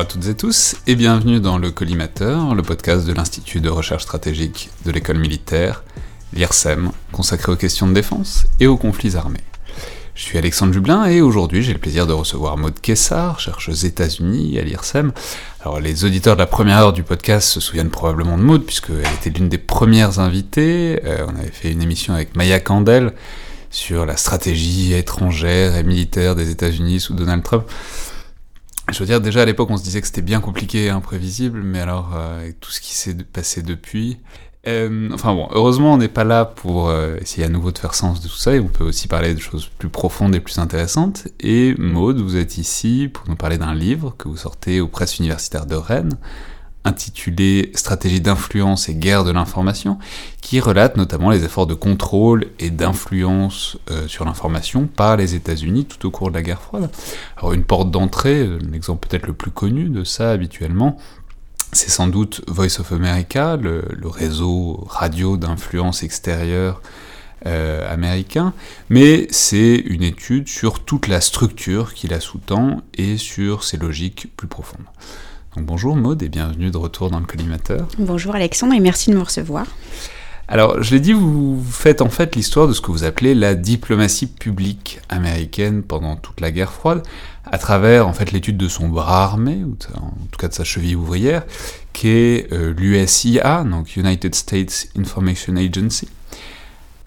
Bonjour à toutes et tous et bienvenue dans le Collimateur, le podcast de l'Institut de recherche stratégique de l'école militaire, l'IRSEM, consacré aux questions de défense et aux conflits armés. Je suis Alexandre Jublin et aujourd'hui j'ai le plaisir de recevoir Maud Kessar, chercheuse États-Unis à l'IRSEM. Alors les auditeurs de la première heure du podcast se souviennent probablement de Maud puisqu'elle était l'une des premières invitées. Euh, on avait fait une émission avec Maya Candel sur la stratégie étrangère et militaire des États-Unis sous Donald Trump. Je veux dire, déjà à l'époque, on se disait que c'était bien compliqué et imprévisible, mais alors, euh, avec tout ce qui s'est passé depuis, euh, enfin bon, heureusement, on n'est pas là pour euh, essayer à nouveau de faire sens de tout ça, et on peut aussi parler de choses plus profondes et plus intéressantes. Et Maude, vous êtes ici pour nous parler d'un livre que vous sortez aux presses universitaires de Rennes, intitulé Stratégie d'influence et guerre de l'information, qui relate notamment les efforts de contrôle et d'influence euh, sur l'information par les États-Unis tout au cours de la guerre froide. Alors une porte d'entrée, l'exemple peut-être le plus connu de ça habituellement, c'est sans doute Voice of America, le, réseau radio d'influence extérieure euh, américain, mais c'est une étude sur toute la structure qui la sous-tend et sur ses logiques plus profondes. Donc bonjour Maud et bienvenue de retour dans le collimateur. Bonjour Alexandre et merci de me recevoir. Alors, je l'ai dit, vous faites en fait l'histoire de ce que vous appelez la diplomatie publique américaine pendant toute la guerre froide, à travers en fait l'étude de son bras armé, ou en tout cas de sa cheville ouvrière, qui est euh, l'USIA, donc United States Information Agency.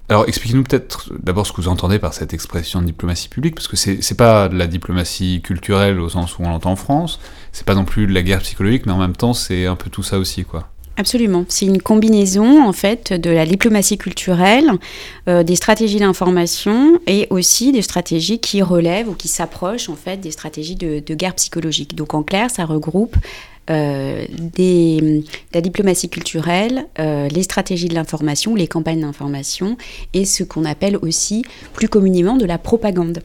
Alors expliquez-nous peut-être d'abord ce que vous entendez par cette expression de diplomatie publique, parce que c'est pas de la diplomatie culturelle au sens où on l'entend en France, c'est pas non plus de la guerre psychologique, mais en même temps c'est un peu tout ça aussi, quoi. Absolument. C'est une combinaison en fait de la diplomatie culturelle, euh, des stratégies d'information et aussi des stratégies qui relèvent ou qui s'approchent en fait des stratégies de, guerre psychologique. Donc en clair, ça regroupe euh, des, la diplomatie culturelle, euh, les stratégies de l'information, les campagnes d'information et ce qu'on appelle aussi plus communément de la propagande.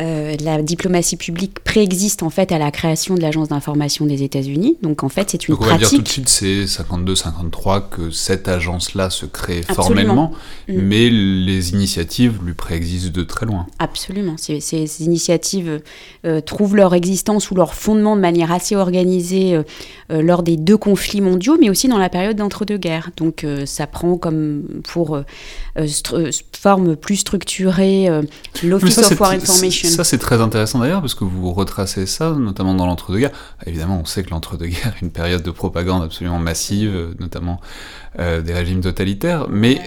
Euh, la diplomatie publique préexiste en fait à la création de l'agence d'information des États-Unis. Donc en fait, c'est une Donc on pratique. va dire tout de suite, c'est 52-53 que cette agence-là se crée formellement, mm. mais les initiatives lui préexistent de très loin. Absolument. Ces, ces initiatives euh, trouvent leur existence ou leur fondement de manière assez organisée euh, lors des deux conflits mondiaux, mais aussi dans la période d'entre-deux-guerres. Donc ça prend comme pour forme plus structurée l'Office of War Information ça, c'est très intéressant d'ailleurs, parce que vous retracez ça, notamment dans l'entre-deux-guerres. Évidemment, on sait que l'entre-deux-guerres est une période de propagande absolument massive, notamment euh, des régimes totalitaires, mais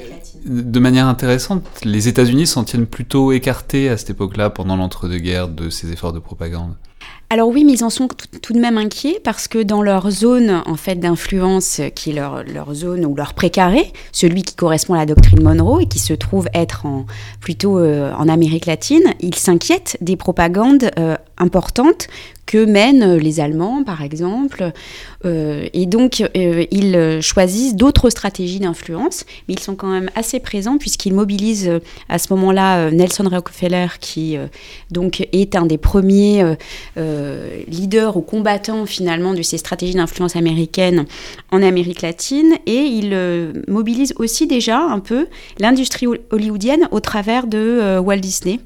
de manière intéressante, les États-Unis s'en tiennent plutôt écartés à cette époque-là, pendant l'entre-deux-guerres, de ces efforts de propagande. Alors oui, mais ils en sont tout de même inquiets parce que dans leur zone en fait d'influence, qui est leur, leur, zone ou leur précaré, celui qui correspond à la doctrine Monroe et qui se trouve être en, plutôt euh, en Amérique latine, ils s'inquiètent des propagandes euh, importantes que mènent les Allemands, par exemple. Euh, et donc, euh, ils choisissent d'autres stratégies d'influence, mais ils sont quand même assez présents puisqu'ils mobilisent euh, à ce moment-là Nelson Rockefeller, qui donc est un des premiers leaders ou combattants finalement de ces stratégies d'influence américaines en Amérique latine, et ils mobilisent aussi déjà un peu l'industrie hollywoodienne au travers de Walt Disney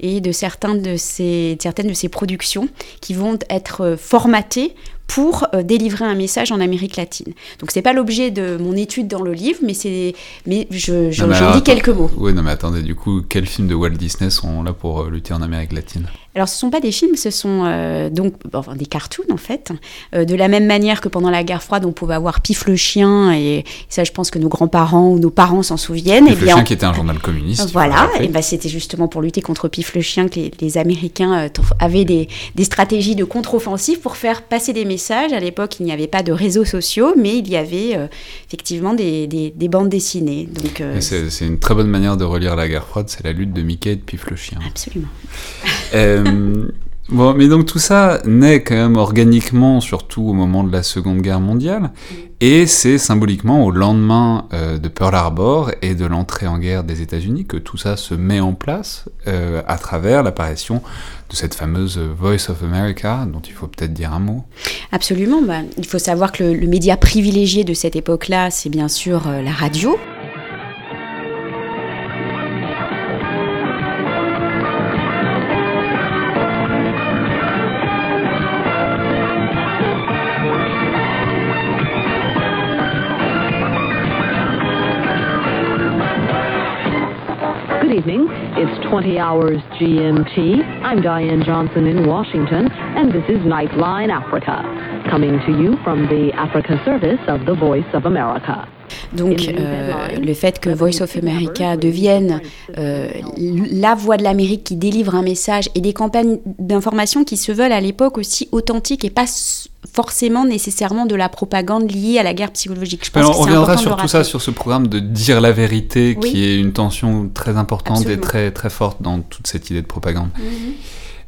et de, certains de ces, certaines de ses productions qui vont être euh, formatés pour euh, délivrer un message en Amérique latine. Donc c'est pas l'objet de mon étude dans le livre, mais c'est mais je j'en dis quelques mots. Oui, non mais attendez, du coup, quels films de Walt Disney sont là pour euh, lutter en Amérique latine? Alors, ce ne sont pas des films, ce sont euh, donc enfin, des cartoons, en fait. Euh, de la même manière que pendant la guerre froide, on pouvait avoir Pif le chien, et ça, je pense que nos grands-parents ou nos parents s'en souviennent. Pif et le chien qui était un journal communiste. Voilà, et ben, c'était justement pour lutter contre Pif le chien que les, Américains euh, avaient des, des, stratégies de contre-offensive pour faire passer des messages. À l'époque, il n'y avait pas de réseaux sociaux, mais il y avait effectivement des, des, des, bandes dessinées. Donc, c'est une très bonne manière de relire la guerre froide, c'est la lutte de Mickey et de Pif le chien. Absolument. Euh, bon, mais donc tout ça naît quand même organiquement, surtout au moment de la Seconde Guerre mondiale, et c'est symboliquement au lendemain euh, de Pearl Harbor et de l'entrée en guerre des États-Unis que tout ça se met en place euh, à travers l'apparition de cette fameuse Voice of America, dont il faut peut-être dire un mot. Absolument. Bah, il faut savoir que le, le média privilégié de cette époque-là, c'est bien sûr la radio. 20 hours GMT. I'm Diane Johnson in Washington, and this is Nightline Africa, coming to you from the Africa service of the Voice of America. Donc euh, le fait que Voice of America devienne euh, la voix de l'Amérique qui délivre un message et des campagnes d'information qui se veulent à l'époque aussi authentiques et pas forcément nécessairement de la propagande liée à la guerre psychologique. Je pense Alors, on reviendra sur tout ça, sur ce programme de dire la vérité, qui est une tension très importante et très, très forte dans toute cette idée de propagande. Mhm.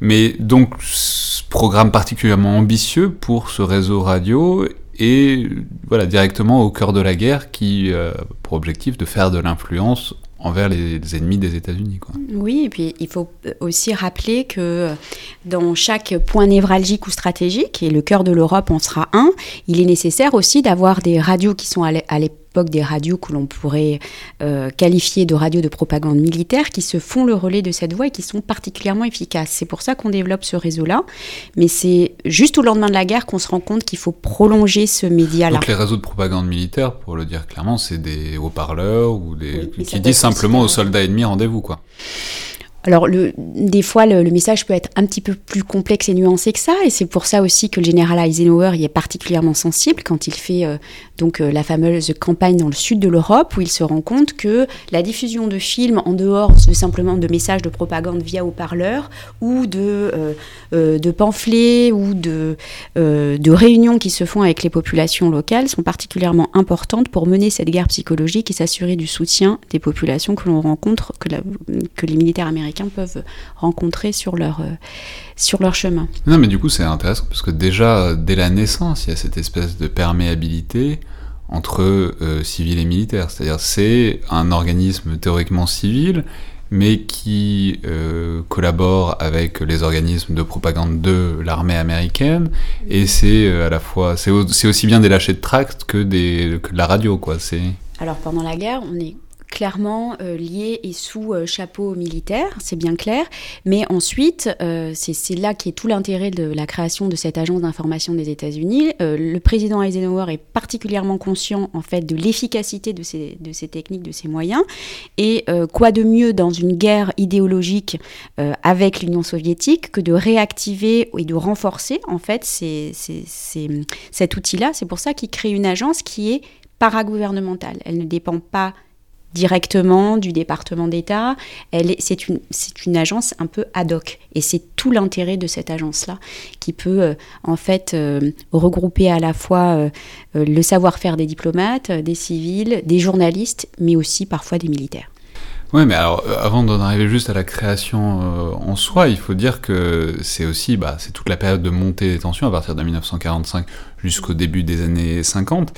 Mais donc, ce programme particulièrement ambitieux pour ce réseau radio et voilà directement au cœur de la guerre qui euh, pour objectif de faire de l'influence envers les, ennemis des États-Unis. Oui, et puis il faut aussi rappeler que dans chaque point névralgique ou stratégique, et le cœur de l'Europe en sera un, il est nécessaire aussi d'avoir des radios qui sont à l'époque des radios que l'on pourrait euh, qualifier de radios de propagande militaire qui se font le relais de cette voie et qui sont particulièrement efficaces. C'est pour ça qu'on développe ce réseau-là, mais c'est juste au lendemain de la guerre qu'on se rend compte qu'il faut prolonger ce média-là. Donc les réseaux de propagande militaire, pour le dire clairement, c'est des haut-parleurs ou des qui disent simplement aux soldats ennemis rendez-vous quoi. Alors, des fois, le, message peut être un petit peu plus complexe et nuancé que ça, et c'est pour ça aussi que le général Eisenhower y est particulièrement sensible quand il fait euh, donc euh, la fameuse campagne dans le sud de l'Europe, où il se rend compte que la diffusion de films en dehors de simplement de messages de propagande via haut-parleurs ou de, euh, de pamphlets ou de, de réunions qui se font avec les populations locales sont particulièrement importantes pour mener cette guerre psychologique et s'assurer du soutien des populations que l'on rencontre, que les militaires américains peuvent rencontrer sur leur, euh, sur leur chemin. Non, mais du coup, c'est intéressant parce que déjà, dès la naissance, il y a cette espèce de perméabilité entre euh, civils et militaires. C'est-à-dire, c'est un organisme théoriquement civil, mais qui euh, collabore avec les organismes de propagande de l'armée américaine, et c'est à la fois, c'est aussi bien des lâchers de tracts que, des, que de la radio, quoi. Alors pendant la guerre, on est clairement euh, lié et sous euh, chapeau militaire, c'est bien clair. Mais ensuite, euh, c'est là qui est tout l'intérêt de la création de cette agence d'information des États-Unis. le président Eisenhower est particulièrement conscient en fait de l'efficacité de ces, techniques, de ces moyens. Et quoi de mieux dans une guerre idéologique avec l'Union soviétique que de réactiver et de renforcer en fait cet outil-là? C'est pour ça qu'il crée une agence qui est paragouvernementale. Elle ne dépend pas directement du département d'État. C'est une, agence un peu ad hoc. Et c'est tout l'intérêt de cette agence-là, qui peut euh, en fait euh, regrouper à la fois euh, le savoir-faire des diplomates, des civils, des journalistes, mais aussi parfois des militaires. Oui, mais alors avant d'en arriver juste à la création en soi, il faut dire que c'est aussi bah, c'est toute la période de montée des tensions à partir de 1945 jusqu'au début des années 50.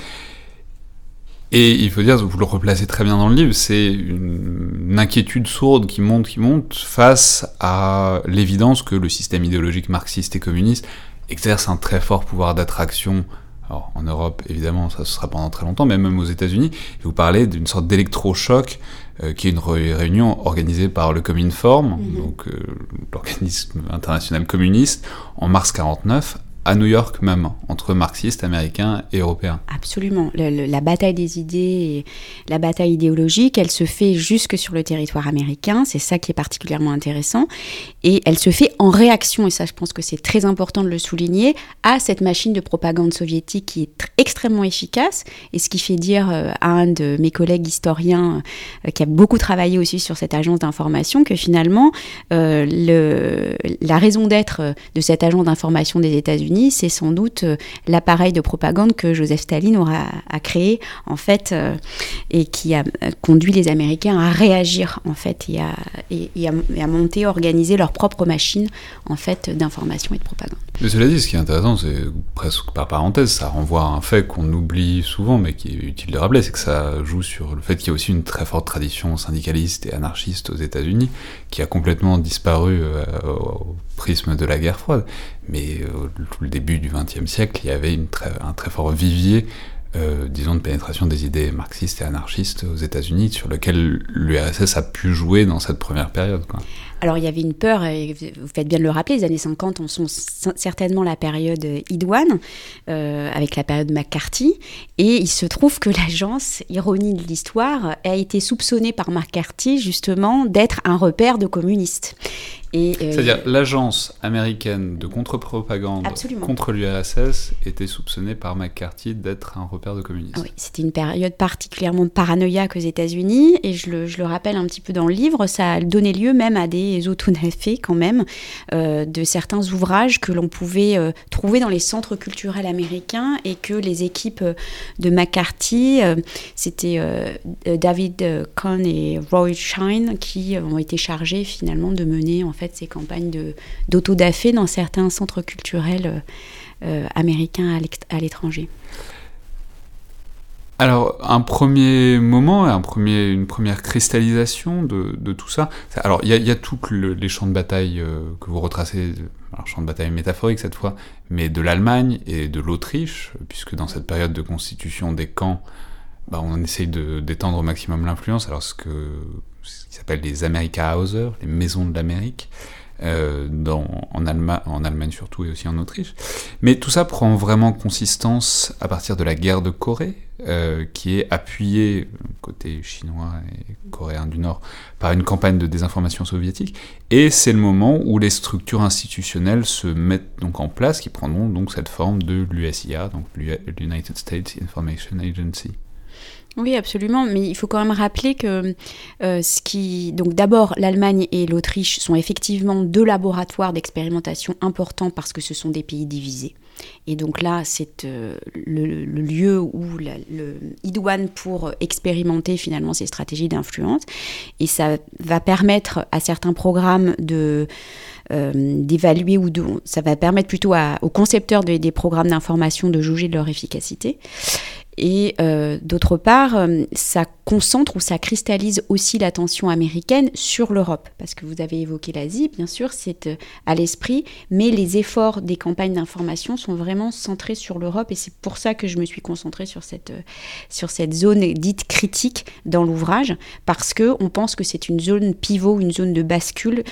Et il faut dire, vous le replacez très bien dans le livre, c'est une, inquiétude sourde qui monte, qui monte face à l'évidence que le système idéologique marxiste et communiste exerce un très fort pouvoir d'attraction. Alors en Europe, évidemment, ça sera pendant très longtemps, mais même aux États-Unis. Vous parlez d'une sorte d'électrochoc euh, qui est une réunion organisée par le Cominform, mm donc euh, l'organisme international communiste, en mars 49, à New York même, entre marxistes américains et européens. Absolument. la bataille des idées, la bataille idéologique, elle se fait jusque sur le territoire américain. C'est ça qui est particulièrement intéressant. Et elle se fait en réaction, et ça je pense que c'est très important de le souligner, à cette machine de propagande soviétique qui est extrêmement efficace. Et ce qui fait dire euh, à un de mes collègues historiens, euh, qui a beaucoup travaillé aussi sur cette agence d'information, que finalement, euh, la raison d'être de cette agence d'information des États-Unis, c'est sans doute euh, l'appareil de propagande que Joseph Staline aura a créé en fait euh, et qui a euh, conduit les Américains à réagir en fait et à, monter, organiser leur propre machine en fait d'information et de propagande. Mais cela dit, ce qui est intéressant, c'est presque par parenthèse, ça renvoie à un fait qu'on oublie souvent, mais qui est utile de rappeler, c'est que ça joue sur le fait qu'il y a aussi une très forte tradition syndicaliste et anarchiste aux États-Unis, qui a complètement disparu au prisme de la guerre froide. Mais au le début du XXe siècle, il y avait un très fort vivier, euh, disons, de pénétration des idées marxistes et anarchistes aux États-Unis, sur lequel l'URSS a pu jouer dans cette première période. Alors il y avait une peur, et vous faites bien de le rappeler, les années 50 sont certainement la période idoine, euh, avec la période McCarthy, et il se trouve que l'agence, ironie de l'histoire, a été soupçonnée par McCarthy justement d'être un repère de communistes. Euh, C'est-à-dire l'agence américaine de contre-propagande contre l'URSS était soupçonnée par McCarthy d'être un repère de communistes. Oui, c'était une période particulièrement paranoïaque aux États-Unis et je le, je le, rappelle un petit peu dans le livre, ça a donné lieu même à des autonafés quand même euh, de certains ouvrages que l'on pouvait euh, trouver dans les centres culturels américains et que les équipes de McCarthy, c'était David Cohn et Roy Shine qui ont été chargés finalement de mener en fait ces campagnes d'autodafé dans certains centres culturels euh, américains à l'étranger. Alors, un premier moment, un premier, une première cristallisation de, de tout ça. Alors, il y, a, tous les champs de bataille euh, que vous retracez, alors champs de bataille métaphorique cette fois, mais de l'Allemagne et de l'Autriche, puisque dans cette période de constitution des camps, bah, on essaye d'étendre au maximum l'influence. Alors, ce que ce qui s'appelle les America Hauser, les maisons de l'Amérique, euh, en, en, Allemagne surtout et aussi en Autriche. Mais tout ça prend vraiment consistance à partir de la guerre de Corée, euh, qui est appuyée, côté chinois et coréen du Nord, par une campagne de désinformation soviétique. Et c'est le moment où les structures institutionnelles se mettent donc en place, qui prendront donc cette forme de l'USIA, donc l'United States Information Agency. Oui, absolument. Mais il faut quand même rappeler que euh, ce qui. Donc, d'abord, l'Allemagne et l'Autriche sont effectivement deux laboratoires d'expérimentation importants parce que ce sont des pays divisés. Et donc là, c'est euh, le, lieu où idoine pour expérimenter finalement ces stratégies d'influence. Et ça va permettre à certains programmes de. Euh, d'évaluer ou de, ça va permettre plutôt aux concepteurs des programmes d'information de juger de leur efficacité. Et euh, d'autre part, euh, ça concentre ou ça cristallise aussi l'attention américaine sur l'Europe, parce que vous avez évoqué l'Asie, bien sûr, c'est euh, à l'esprit, mais les efforts des campagnes d'information sont vraiment centrés sur l'Europe, et c'est pour ça que je me suis concentrée sur cette, sur cette zone dite critique dans l'ouvrage, parce que on pense que c'est une zone pivot, une zone de bascule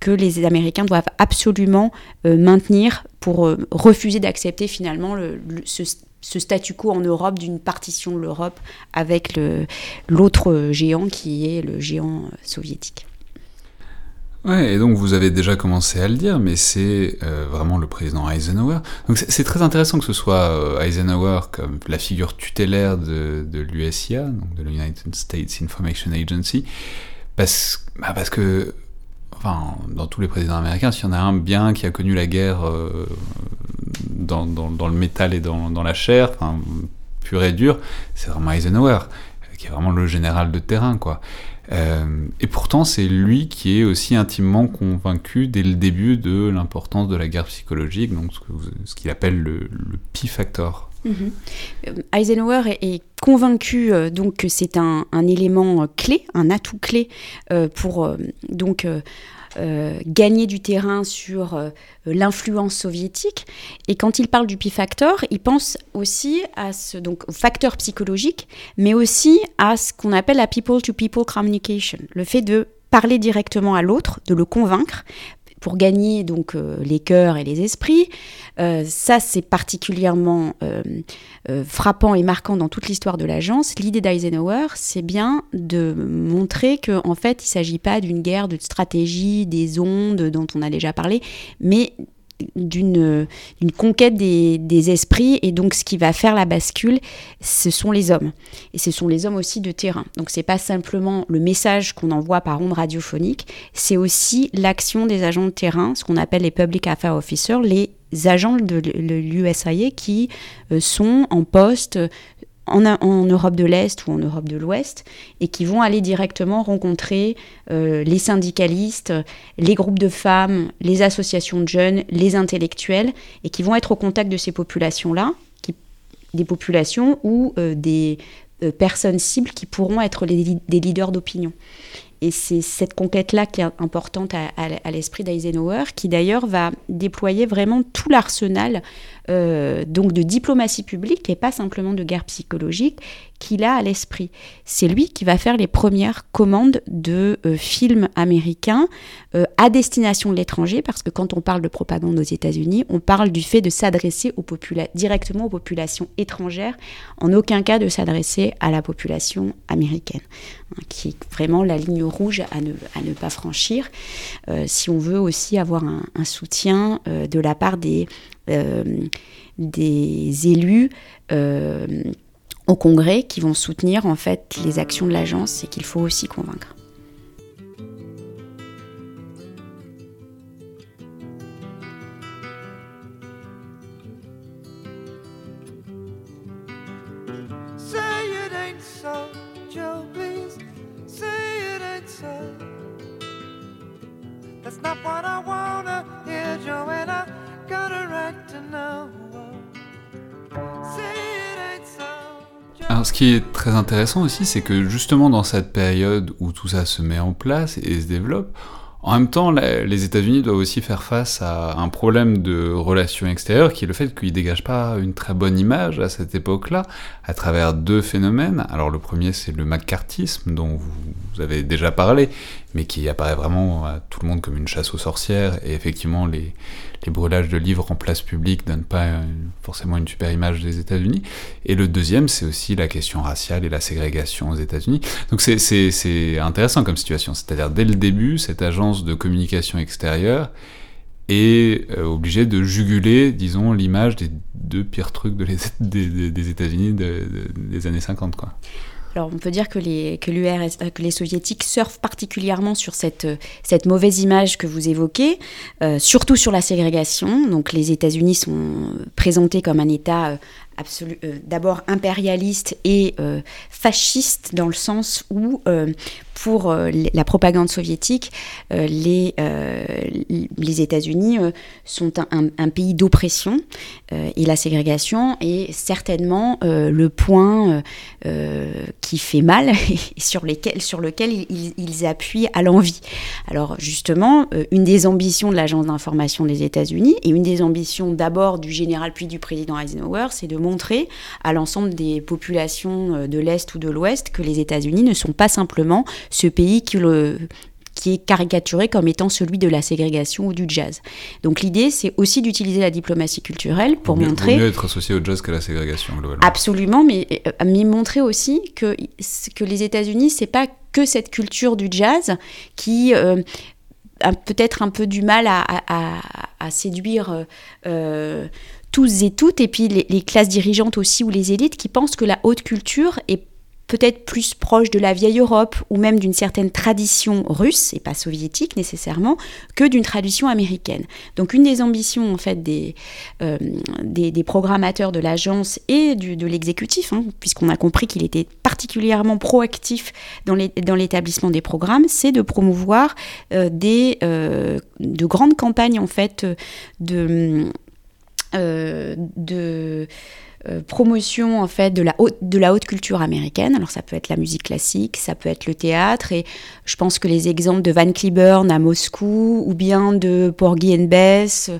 que les Américains doivent absolument maintenir pour refuser d'accepter finalement le, ce ce statu quo en Europe d'une partition de l'Europe avec l'autre géant qui est le géant soviétique. Ouais, et donc vous avez déjà commencé à le dire, mais c'est euh, vraiment le président Eisenhower. Donc c'est très intéressant que ce soit euh, Eisenhower comme la figure tutélaire de, de l'USIA, donc de l'United States Information Agency, parce, bah parce que dans tous les présidents américains, s'il y en a un bien qui a connu la guerre euh, dans, le métal et dans, la chair, enfin, pur et dur, c'est vraiment Eisenhower, qui est vraiment le général de terrain, quoi. Euh, et pourtant, c'est lui qui est aussi intimement convaincu dès le début de l'importance de la guerre psychologique, donc ce qu'il appelle le, le P-factor. Mm-hmm. Eisenhower est, convaincu euh, donc que c'est un, élément clé, un atout clé pour donc euh, gagner du terrain sur euh, l'influence soviétique. Et quand il parle du P-factor, il pense aussi à ce, donc, au facteur psychologique, mais aussi à ce qu'on appelle la people-to-people communication, le fait de parler directement à l'autre, de le convaincre, pour gagner donc euh, les cœurs et les esprits. Euh, ça, c'est particulièrement euh, frappant et marquant dans toute l'histoire de l'agence. L'idée d'Eisenhower, c'est bien de montrer qu'en en fait, il ne s'agit pas d'une guerre de stratégie, des ondes dont on a déjà parlé, mais d'une conquête des, esprits. Et donc ce qui va faire la bascule ce sont les hommes. Et ce sont les hommes aussi de terrain. Donc c'est pas simplement le message qu'on envoie par ondes radiophoniques c'est aussi l'action des agents de terrain ce qu'on appelle les public affairs officers les agents de l'USIA qui euh, sont en poste en, Europe de l'Est ou en Europe de l'Ouest et qui vont aller directement rencontrer euh, les syndicalistes, les groupes de femmes, les associations de jeunes, les intellectuels et qui vont être au contact de ces populations-là, des populations ou euh, des euh, personnes cibles qui pourront être des leaders d'opinion. Et c'est cette conquête-là qui est importante à, l'esprit d'Eisenhower, qui d'ailleurs va déployer vraiment tout l'arsenal euh, donc de diplomatie publique et pas simplement de guerre psychologique qu'il a à l'esprit. C'est lui qui va faire les premières commandes de euh, films américains euh, à destination de l'étranger, parce que quand on parle de propagande aux États-Unis, on parle du fait de s'adresser directement aux populations étrangères, en aucun cas de s'adresser à la population américaine, hein, qui est vraiment la ligne rouge à ne, pas franchir, si on veut aussi avoir un, soutien de la part des, des élus au Congrès qui vont soutenir en fait les actions de l'agence et qu'il faut aussi convaincre. Alors, ce qui est très intéressant aussi, c'est que justement dans cette période où tout ça se met en place et se développe, en même temps, les États-Unis doivent aussi faire face à un problème de relations extérieures qui est le fait qu'ils dégagent pas une très bonne image à cette époque-là, à travers deux phénomènes. Alors le premier, c'est le macartisme dont vous avez déjà parlé, mais qui apparaît vraiment à tout le monde comme une chasse aux sorcières. Et effectivement, les, les brûlages de livres en place publique donnent pas forcément une super image des États-Unis. Et le deuxième, c'est aussi la question raciale et la ségrégation aux États-Unis. Donc c'est intéressant comme situation. C'est-à-dire dès le début, cette agence de communication extérieure est euh, obligée de juguler, disons, l'image des deux pires trucs des États-Unis des années 50, quoi. Alors on peut dire que les, que que les soviétiques surfent particulièrement sur cette, cette mauvaise image que vous évoquez, euh, surtout sur la ségrégation. Donc les États-Unis sont présentés comme un État euh, d'abord impérialiste et euh, fasciste dans le sens où, euh, pour la propagande soviétique, les, les États-Unis sont un, pays d'oppression et la ségrégation est certainement le point qui fait mal et sur lequel ils, ils appuient à l'envie. Alors justement, une des ambitions de l'agence d'information des États-Unis et une des ambitions d'abord du général puis du président Eisenhower, c'est de montrer à l'ensemble des populations euh, de l'Est ou de l'Ouest que les États-Unis ne sont pas simplement ce pays qui le, qui est caricaturé comme étant celui de la ségrégation ou du jazz. Donc l'idée, c'est aussi d'utiliser la diplomatie culturelle pour montrer... Vaut mieux être associé au jazz qu'à la ségrégation, globalement. Absolument, mais, euh, mais montrer aussi que, que les États-Unis, c'est pas que cette culture du jazz qui... Euh, a peut-être un peu du mal à, à, séduire tous et toutes, et puis les, classes dirigeantes aussi ou les élites qui pensent que la haute culture est peut-être plus proche de la vieille Europe ou même d'une certaine tradition russe, et pas soviétique nécessairement, que d'une tradition américaine. Donc une des ambitions en fait des, euh, des, programmateurs de l'agence et de l'exécutif, hein, puisqu'on a compris qu'il était particulièrement proactif dans l'établissement des programmes, c'est de promouvoir euh, des, euh, de grandes campagnes en fait de de euh, promotion en fait de la, haute, de la haute culture américaine. Alors ça peut être la musique classique, ça peut être le théâtre et je pense que les exemples de Van Cliburn à Moscou ou bien de Porgy and Bess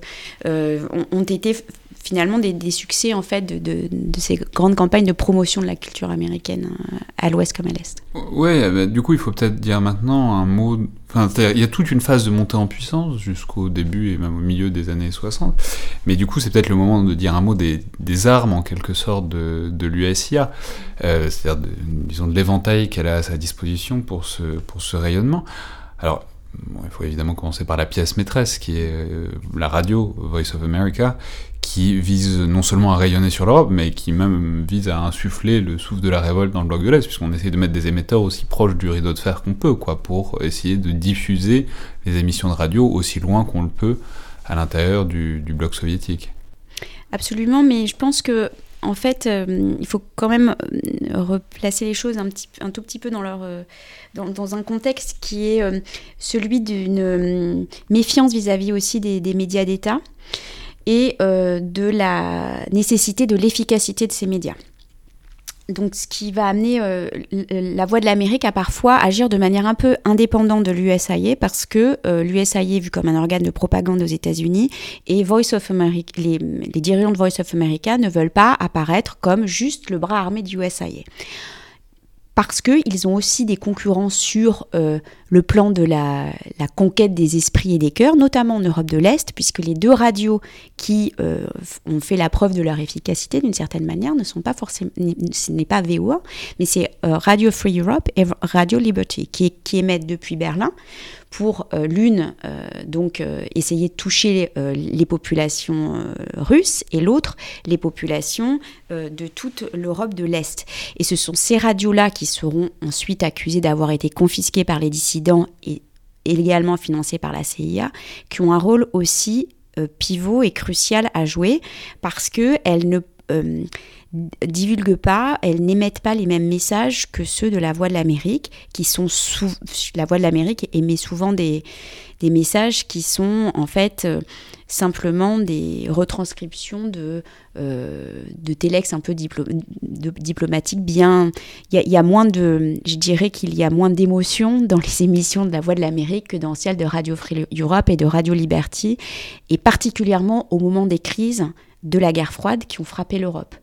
euh, ont, ont, été finalement des, succès en fait de, ces grandes campagnes de promotion de la culture américaine euh, à l'ouest comme à l'est. Ouais, bah, du coup il faut peut-être dire maintenant un mot. Enfin, il y a toute une phase de montée en puissance jusqu'au début et même au milieu des années 60. Mais du coup c'est peut-être le moment de dire un mot des, armes en quelque sorte de, de l'USIA, euh, c'est-à-dire disons de l'éventail qu'elle a à sa disposition pour ce, pour ce rayonnement. Alors il faut évidemment commencer par la pièce maîtresse qui est euh, la radio Voice of America, qui vise non seulement à rayonner sur l'Europe, mais qui même vise à insuffler le souffle de la révolte dans le bloc de l'Est, puisqu'on essaie de mettre des émetteurs aussi proches du rideau de fer qu'on peut, quoi, pour essayer de diffuser les émissions de radio aussi loin qu'on le peut à l'intérieur du, bloc soviétique. Absolument, mais je pense que en fait, euh, il faut quand même euh, replacer les choses un, tout petit peu dans, euh, un contexte qui est celui d'une méfiance vis-à-vis aussi des médias d'État et de la nécessité de l'efficacité de ces médias. donc ce qui va amener euh, la voix de l'Amérique à parfois agir de manière un peu indépendante de l'USIA parce que euh, est vu comme un organe de propagande aux États-Unis et les, dirigeants de Voice of America ne veulent pas apparaître comme juste le bras armé du USIA parce qu'ils ont aussi des concurrents sur euh, le plan de la, conquête des esprits et des cœurs, notamment en Europe de l'Est, puisque les deux radios qui euh, ont fait la preuve de leur efficacité d'une certaine manière ne sont pas forcément, ce n'est pas VOA, mais c'est euh, Radio Free Europe et Radio Liberty qui émettent depuis Berlin pour euh, l'une euh, donc euh, essayer de toucher les populations russes et l'autre les populations de toute l'Europe de l'Est. Et ce sont ces radios-là qui seront ensuite accusées d'avoir été confisquées par les dissidents et également financées par la CIA, qui ont un rôle aussi pivot et crucial à jouer parce qu'elles ne divulguent pas, elles n'émettent pas les mêmes messages que ceux de la Voix de l'Amérique, qui sont sous... la Voix de l'Amérique émet souvent des, des, messages qui sont en fait euh, simplement des retranscriptions de, euh, de télex un peu diplo diplomatiques bien il y, a moins de je dirais qu'il y a moins d'émotion dans les émissions de la Voix de l'Amérique que dans celles de Radio Free Europe et de Radio Liberty et particulièrement au moment des crises de la guerre froide qui ont frappé l'Europe.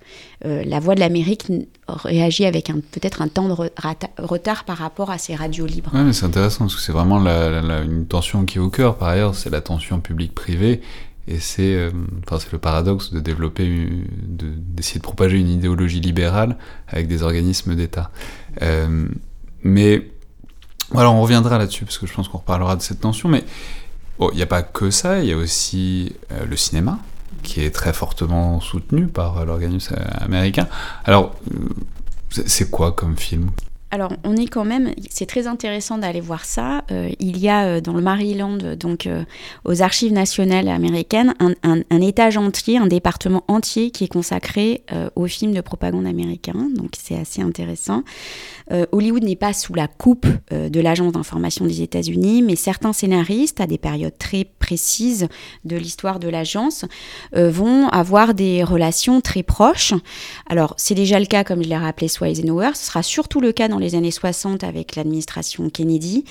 Euh, la voix de l'Amérique réagit avec peut-être un temps de retard par rapport à ces radios libres. Oui, c'est intéressant parce que c'est vraiment une tension qui est au cœur. Par ailleurs, c'est la tension publique-privée. Et c'est euh, le paradoxe de développer, d'essayer de, propager une idéologie libérale avec des organismes d'État. Euh, mais on reviendra là-dessus parce que je pense qu'on reparlera de cette tension. Mais il n'y a pas que ça, il y a aussi le cinéma qui est très fortement soutenu par l'organisme américain. Alors, c'est quoi comme film? Alors, on est quand même, c'est très intéressant d'aller voir ça. Euh, il y a euh, dans le Maryland, donc euh, aux archives nationales américaines, un, étage entier, un département entier qui est consacré aux films de propagande américains. Donc, c'est assez intéressant. Hollywood n'est pas sous la coupe de l'agence d'information des États-Unis, mais certains scénaristes, à des périodes très précises de l'histoire de l'agence, vont avoir des relations très proches. Alors, c'est déjà le cas, comme je l'ai rappelé, Eisenhower. Ce sera surtout le cas dans les années 60 avec l'administration Kennedy,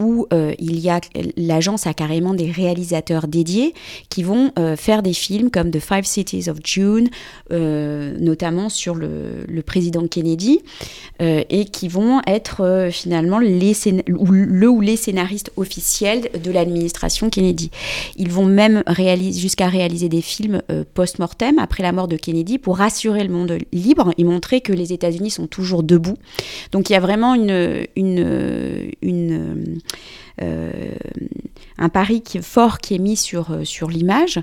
où euh, il y a l'agence a carrément des réalisateurs dédiés qui vont euh, faire des films comme The Five Cities of June, euh, notamment sur le, président Kennedy, et qui vont être finalement les le ou les scénaristes officiels de l'administration Kennedy. Ils vont même réaliser jusqu'à réaliser des films post-mortem après la mort de Kennedy pour rassurer le monde libre et montrer que les États-Unis sont toujours debout. Donc il y a vraiment euh, un pari fort qui est mis sur, euh, sur l'image.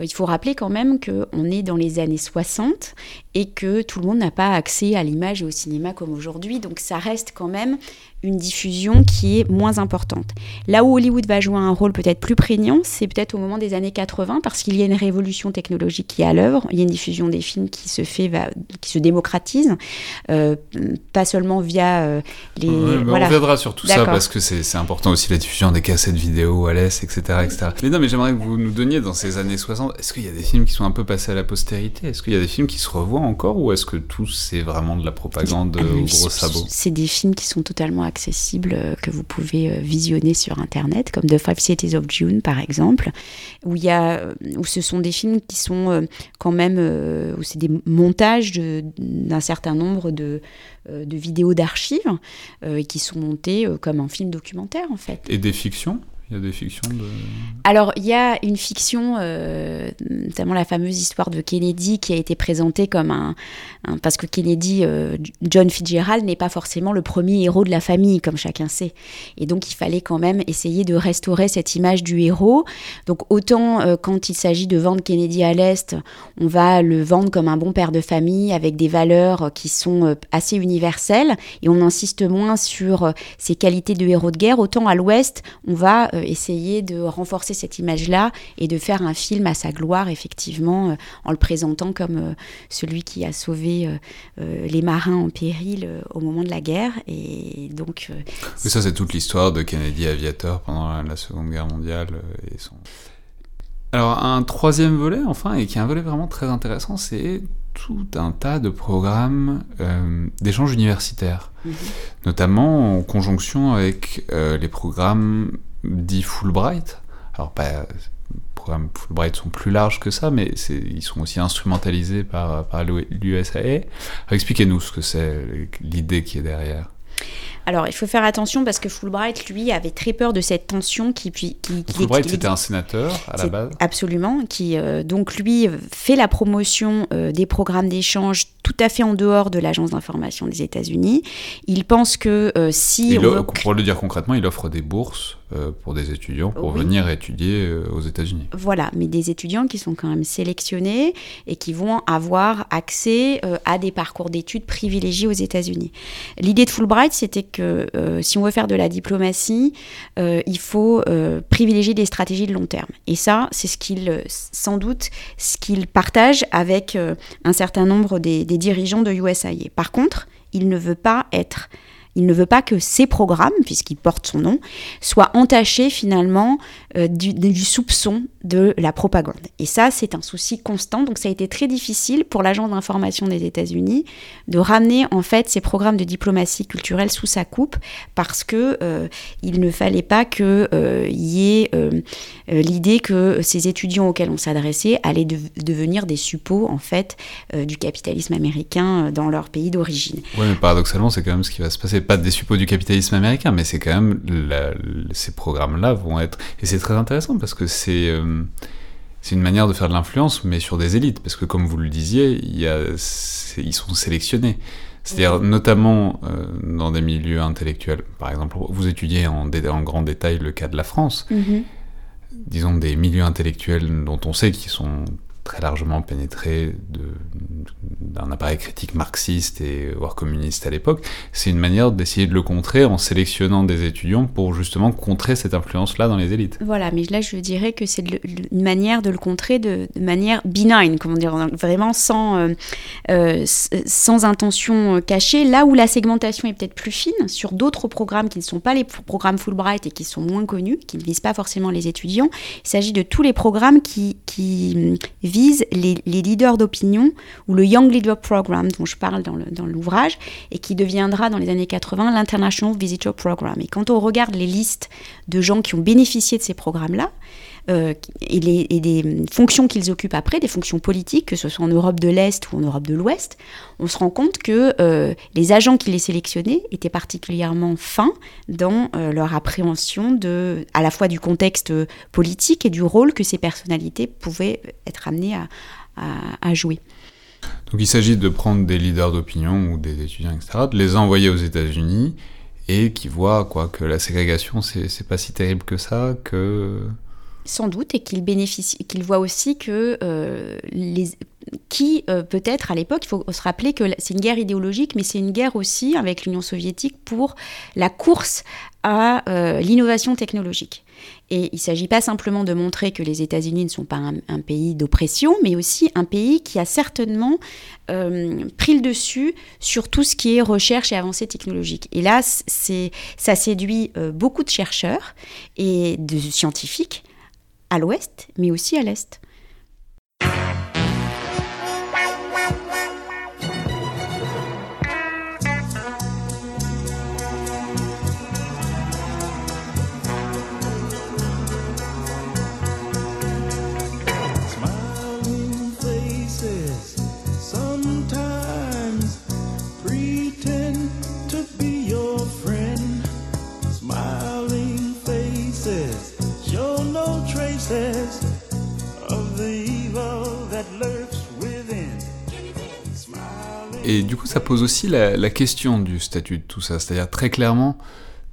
Euh, il faut rappeler quand même qu'on est dans les années 60 et que tout le monde n'a pas accès à l'image et au cinéma comme aujourd'hui. Donc ça reste quand même une diffusion qui est moins importante. Là où Hollywood va jouer un rôle peut-être plus prégnant, c'est peut-être au moment des années 80 parce qu'il y a une révolution technologique qui est à l'œuvre. Il y a une diffusion des films qui se fait, qui se démocratise, euh, pas seulement via euh, les. voilà. On reviendra sur tout ça parce que c'est important aussi la diffusion des cassettes vidéo à l'Est, etc., etc. Mais non, mais j'aimerais que vous nous donniez dans ces années 60, est-ce qu'il y a des films qui sont un peu passés à la postérité? Est-ce qu'il y a des films qui se revoient encore ou est-ce que tout c'est vraiment de la propagande au gros sabot? C'est des films qui sont totalement accessibles euh, que vous pouvez euh, visionner sur Internet, comme The Five Cities of June par exemple, où, il y a, euh, où ce sont des films qui sont quand même, où c'est des montages d'un certain nombre de, de vidéos d'archives qui sont montées comme un film documentaire en fait. Et des fictions? Il y a des fictions de... Alors, il y a une fiction, euh, notamment la fameuse histoire de Kennedy, qui a été présentée comme un... parce que Kennedy, euh, John Fitzgerald, n'est pas forcément le premier héros de la famille, comme chacun sait. Et donc, il fallait quand même essayer de restaurer cette image du héros. Donc, autant euh, quand il s'agit de vendre Kennedy à l'Est, on va le vendre comme un bon père de famille, avec des valeurs qui sont assez universelles, et on insiste moins sur ses qualités de héros de guerre. Autant à l'Ouest, on va essayer de renforcer cette image-là et de faire un film à sa gloire, effectivement, euh, en le présentant comme euh, celui qui a sauvé les marins en péril au moment de la guerre. Et donc. oui, ça, c'est toute l'histoire de Kennedy aviateur pendant la, Seconde Guerre mondiale et son. Alors, un troisième volet, enfin, et qui est un volet vraiment très intéressant, c'est tout un tas de programmes euh, d'échanges universitaires, Mhm. notamment en conjonction avec euh, les programmes dits Fulbright. Alors, pas, les programmes Fulbright sont plus larges que ça, mais ils sont aussi instrumentalisés par, par. Alors, Expliquez-nous ce que c'est, l'idée qui est derrière. Alors, il faut faire attention parce que Fulbright, lui, avait très peur de cette tension qui... qui, qui- Fulbright, c'était un sénateur à la base. Absolument, qui euh, donc lui fait la promotion euh, des programmes d'échange tout à fait en dehors de l'agence d'information des États-Unis. Il pense que euh, si Il on pour le dire concrètement, il offre des bourses euh, pour des étudiants pour Oui. venir étudier euh, aux États-Unis. Voilà, mais des étudiants qui sont quand même sélectionnés et qui vont avoir accès euh, à des parcours d'études privilégiés aux États-Unis. L'idée de Fulbright, c'était que si on veut faire de la diplomatie, il faut privilégier des stratégies de long terme. Et ça, c'est ce qu'il, sans doute, ce qu'il partage avec un certain nombre des, des dirigeants de USAID. Par contre, il ne veut pas être il ne veut pas que ces programmes, puisqu'ils portent son nom, soient entachés finalement du, du soupçon de la propagande. Et ça, c'est un souci constant. Donc ça a été très difficile pour l'agence d'information des États-Unis de ramener en fait ces programmes de diplomatie culturelle sous sa coupe parce que euh, il ne fallait pas qu'il y ait euh, euh, l'idée que ces étudiants auxquels on s'adressait allaient de- devenir des suppôts en fait euh, du capitalisme américain euh, dans leur pays d'origine. Oui, mais paradoxalement, c'est quand même ce qui va se passer. Pas des suppôts du capitalisme américain, mais c'est quand même ces programmes-là vont être. Très intéressant parce que c'est euh, c'est une manière de faire de l'influence, mais sur des élites. Parce que comme vous le disiez, il y a, ils sont sélectionnés. C'est-à-dire notamment euh, dans des milieux intellectuels. Par exemple, vous étudiez en, grand détail le cas de la France. disons, des milieux intellectuels dont on sait qu'ils sont très largement pénétrés de- d'un appareil critique marxiste et voire communiste à l'époque, c'est une manière d'essayer de le contrer en sélectionnant des étudiants pour justement contrer cette influence-là dans les élites. Voilà, mais là je dirais que c'est une manière de le contrer de, manière benign, comment dire, vraiment sans, euh, euh, sans intention euh, cachée. Là où la segmentation est peut-être plus fine, sur d'autres programmes qui ne sont pas les pro- programmes Fulbright et qui sont moins connus, qui ne visent pas forcément les étudiants, il s'agit de tous les programmes qui, hum, les, leaders d'opinion ou le Young Leader Program dont je parle dans le- dans l'ouvrage et qui deviendra dans les années 80 l'International Visitor Program. Et quand on regarde les listes de gens qui ont bénéficié de ces programmes-là, euh, et, des fonctions qu'ils occupent après, des fonctions politiques, que ce soit en Europe de l'Est ou en Europe de l'Ouest, on se rend compte que euh, les agents qui les sélectionnaient étaient particulièrement fins dans euh, leur appréhension de, à la fois du contexte politique et du rôle que ces personnalités pouvaient être amenées à, jouer. Donc il s'agit de prendre des leaders d'opinion ou des étudiants, etc., de les envoyer aux États-Unis et qui voient quoi que la ségrégation c'est pas si terrible que ça, que Sans doute, et qu'il bénéficie, qu'il voit aussi que euh, les, qui euh, peut-être à l'époque, il faut se rappeler que c'est une guerre idéologique, mais c'est une guerre aussi avec l'Union soviétique pour la course à euh, l'innovation technologique. Et il ne s'agit pas simplement de montrer que les États-Unis ne sont pas un, pays d'oppression, mais aussi un pays qui a certainement pris le dessus sur tout ce qui est recherche et avancée technologique. Et là, ça séduit beaucoup de chercheurs et de scientifiques à l'ouest, mais aussi à l'est. Ça pose aussi la, question du statut de tout ça. C'est-à-dire, très clairement,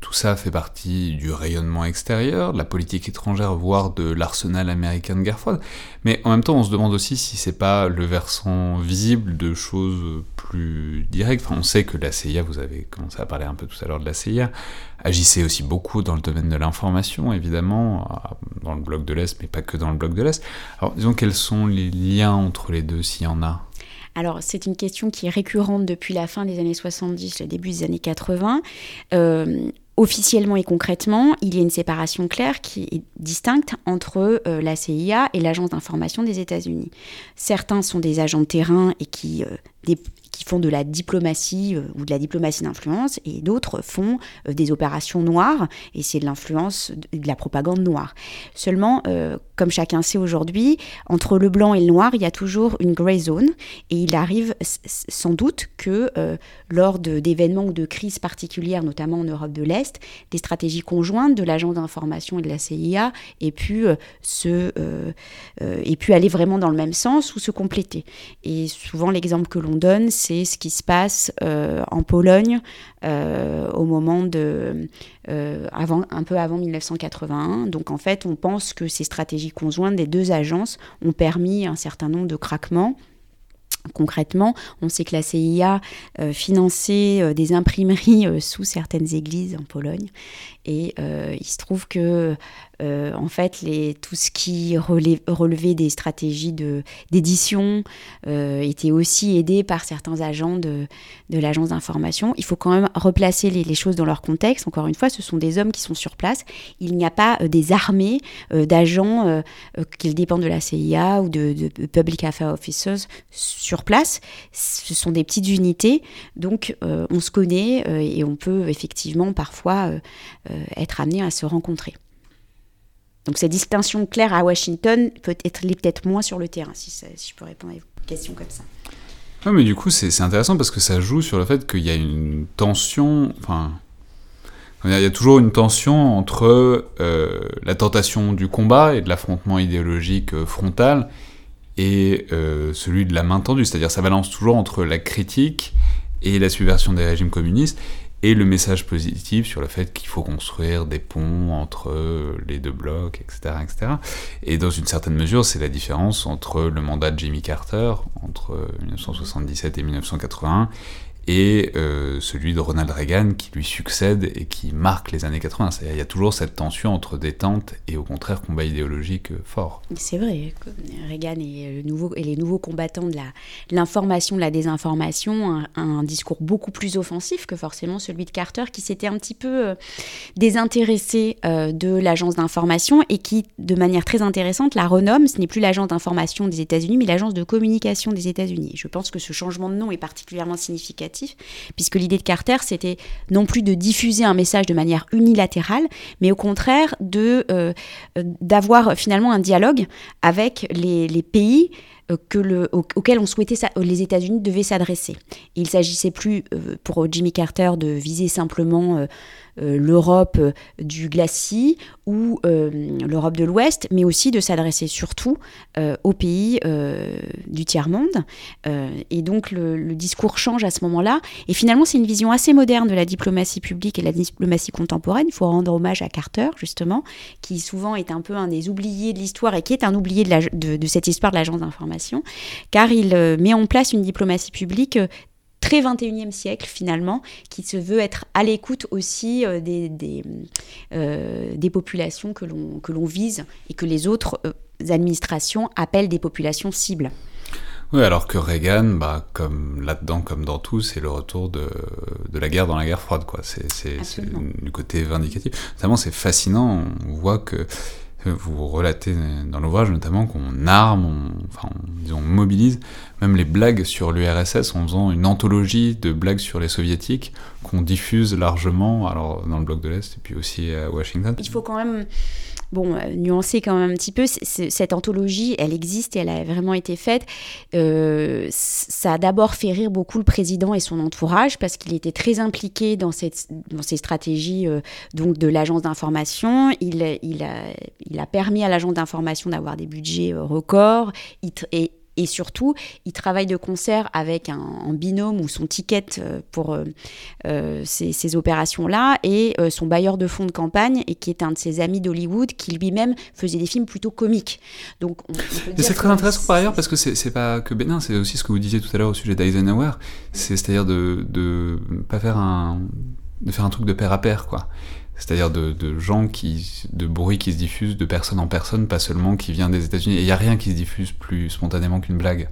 tout ça fait partie du rayonnement extérieur, de la politique étrangère, voire de l'arsenal américain de guerre froide. Mais en même temps, on se demande aussi si c'est pas le versant visible de choses plus directes. On sait que la CIA, vous avez commencé à parler un peu tout à l'heure de la CIA, agissait aussi beaucoup dans le domaine de l'information, évidemment, dans le bloc de l'Est, mais pas que dans le bloc de l'Est. Alors, disons, quels sont les liens entre les deux, s'il y en a? Alors, c'est une question qui est récurrente depuis la fin des années 70, le début des années 80. Euh, officiellement et concrètement, il y a une séparation claire qui est distincte entre euh, la CIA et l'agence d'information des États-Unis. Certains sont des agents de terrain et qui, euh, qui font de la diplomatie euh, ou de la diplomatie d'influence, et d'autres font euh, des opérations noires, et c'est de l'influence, de la propagande noire. Seulement, euh, comme chacun sait aujourd'hui, entre le blanc et le noir, il y a toujours une grey zone, et il arrive sans doute que lors d'événements ou de crises particulières, notamment en Europe de l'Est, des stratégies conjointes de l'agence d'information et de la CIA aient pu, se, euh, euh, aient pu aller vraiment dans le même sens ou se compléter. Et souvent, l'exemple que l'on donne, ce qui se passe euh, en Pologne euh, au moment de. euh, avant, un peu avant 1981. Donc, en fait, on pense que ces stratégies conjointes des deux agences ont permis un certain nombre de craquements. Concrètement, on sait que la CIA finançait des imprimeries sous certaines églises en Pologne. Et euh, il se trouve que, euh, en fait, tout ce qui relevait des stratégies de- d'édition euh, était aussi aidé par certains agents de, de l'agence d'information. Il faut quand même replacer les, choses dans leur contexte. Encore une fois, ce sont des hommes qui sont sur place. Il n'y a pas euh, des armées d'agents euh, euh, qui dépendent de la CIA ou de, de Public Affairs Officers sur place. Ce sont des petites unités. Donc, on se connaît et on peut effectivement parfois être amené à se rencontrer. Donc, cette distinction claire à Washington peut être peut-être moins sur le terrain, si, je peux répondre à une question comme ça. Ouais, mais du coup, c'est intéressant parce que ça joue sur le fait qu'il y a une tension. Enfin. Il y a- toujours une tension entre euh, la tentation du combat et de l'affrontement idéologique euh, frontal et euh, celui de la main tendue. C'est-à-dire, ça balance toujours entre la critique et la subversion des régimes communistes et le message positif sur le fait qu'il faut construire des ponts entre euh, les deux blocs, etc., etc. Et dans une certaine mesure, c'est la différence entre le mandat de Jimmy Carter, entre euh, 1977 et 1981, et euh, celui de Ronald Reagan qui lui succède et qui marque les années 80. C'est-à-dire, il y a toujours cette tension entre détente et au contraire combat idéologique fort. C'est vrai, Reagan nouveau, et les nouveaux combattants de l'information, de la désinformation, un, un discours beaucoup plus offensif que forcément celui de Carter, qui s'était un petit peu euh, désintéressé euh, de l'agence d'information et qui, de manière très intéressante, la renomme. Ce n'est plus l'agence d'information des États-Unis, mais l'agence de communication des États-Unis. Je pense que ce changement de nom est particulièrement significatif, puisque l'idée de Carter, c'était non plus de diffuser un message de manière unilatérale, mais au contraire euh, d'avoir finalement un dialogue avec les, pays euh, auxquels on souhaitait les États-Unis devaient s'adresser. Il s'agissait plus euh, pour Jimmy Carter de viser simplement l'Europe euh, du glacis ou euh, l'Europe de l'Ouest, mais aussi de s'adresser surtout euh, aux pays euh, du tiers-monde. Euh, et donc le, discours change à ce moment-là. Et finalement, c'est une vision assez moderne de la diplomatie publique et de la diplomatie contemporaine. Il faut rendre hommage à Carter, justement, qui souvent est un peu un des oubliés de l'histoire et qui est un oublié de, de- cette histoire de l'agence d'information, car il euh, met en place une diplomatie publique euh, très 21e siècle finalement, qui se veut être à l'écoute aussi euh, des, des, euh, des populations que l'on vise et que les autres euh, administrations appellent des populations cibles. Oui, alors que Reagan, bah, comme là-dedans, comme dans tout, c'est le retour de, de la guerre dans la guerre froide, quoi. C'est, du côté vindicatif. Notamment, c'est fascinant. On voit que euh, vous relatez dans l'ouvrage notamment qu'on arme, on, enfin, on, disons, on mobilise même les blagues sur l'URSS en faisant une anthologie de blagues sur les soviétiques qu'on diffuse largement, alors dans le bloc de l'Est et puis aussi à Washington. Il faut quand même bon, euh, nuancer quand même un petit peu. Cette anthologie, elle existe et elle a vraiment été faite. Euh, ça a d'abord fait rire beaucoup le président et son entourage parce qu'il était très impliqué dans, cette, dans ces stratégies euh, donc de l'agence d'information. Il, a, permis à l'agence d'information d'avoir des budgets records. Et, et surtout, il travaille de concert avec un, binôme ou son ticket euh, pour euh, euh, ces, ces opérations-là et euh, son bailleur de fonds de campagne et qui est un de ses amis d'Hollywood qui lui-même faisait des films plutôt comiques. Donc, on, on c'est très intéressant par ailleurs parce que c'est pas que bénin, c'est aussi ce que vous disiez tout à l'heure au sujet d'Eisenhower, c'est- c'est-à-dire de, de pas faire un de faire un truc de pair à pair quoi. C'est-à-dire de, de gens qui de bruit qui se diffuse de personne en personne, pas seulement qui vient des États-Unis. Et il y a rien qui se diffuse plus spontanément qu'une blague.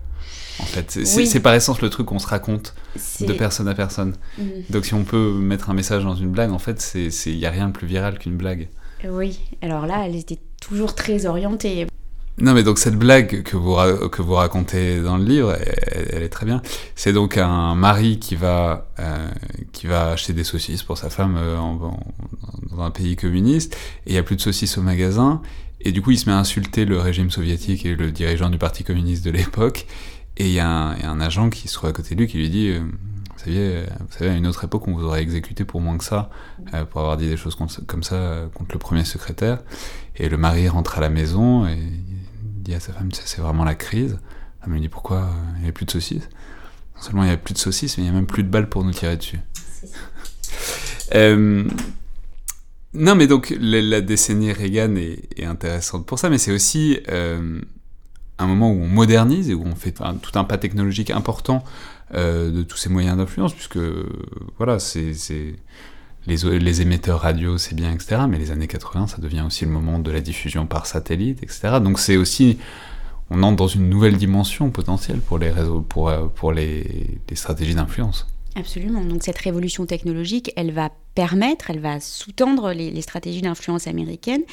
En fait, c'est Oui. par essence le truc qu'on se raconte de personne à personne. Mhm. Donc si on peut mettre un message dans une blague, en fait, c'est il y a rien de plus viral qu'une blague. Oui, alors là, elle était toujours très orientée. Non, mais donc cette blague que vous, que vous racontez dans le livre, elle, est très bien. C'est donc un mari qui va, euh, qui va acheter des saucisses pour sa femme euh, dans un pays communiste, et il n'y a plus de saucisses au magasin, et du coup il se met à insulter le régime soviétique et le dirigeant du parti communiste de l'époque, et il y, a un- agent qui se trouve à côté de lui qui lui dit... euh, vous savez, vous savez, à une autre époque, on vous aurait exécuté pour moins que ça, pour avoir dit des choses comme ça contre le premier secrétaire. Et le mari rentre à la maison et dit à sa femme, c'est vraiment la crise. Elle me dit, pourquoi? Il n'y a plus de saucisses Non seulement il n'y a plus de saucisses, mais il n'y a même plus de balles pour nous tirer dessus. Euh, non, mais donc la, la décennie Reagan est, est intéressante pour ça, mais c'est aussi euh, un moment où on modernise et où on fait un- tout un pas technologique important euh, de tous ces moyens d'influence, puisque voilà, c'est- les, les émetteurs radio, c'est bien, etc. Mais les années 80, ça devient aussi le moment de la diffusion par satellite, etc. Donc c'est aussi, on entre dans une nouvelle dimension potentielle pour les réseaux, pour, euh, pour les, les stratégies d'influence. Absolument. Donc cette révolution technologique, elle va permettre, elle va sous-tendre les, stratégies d'influence américaines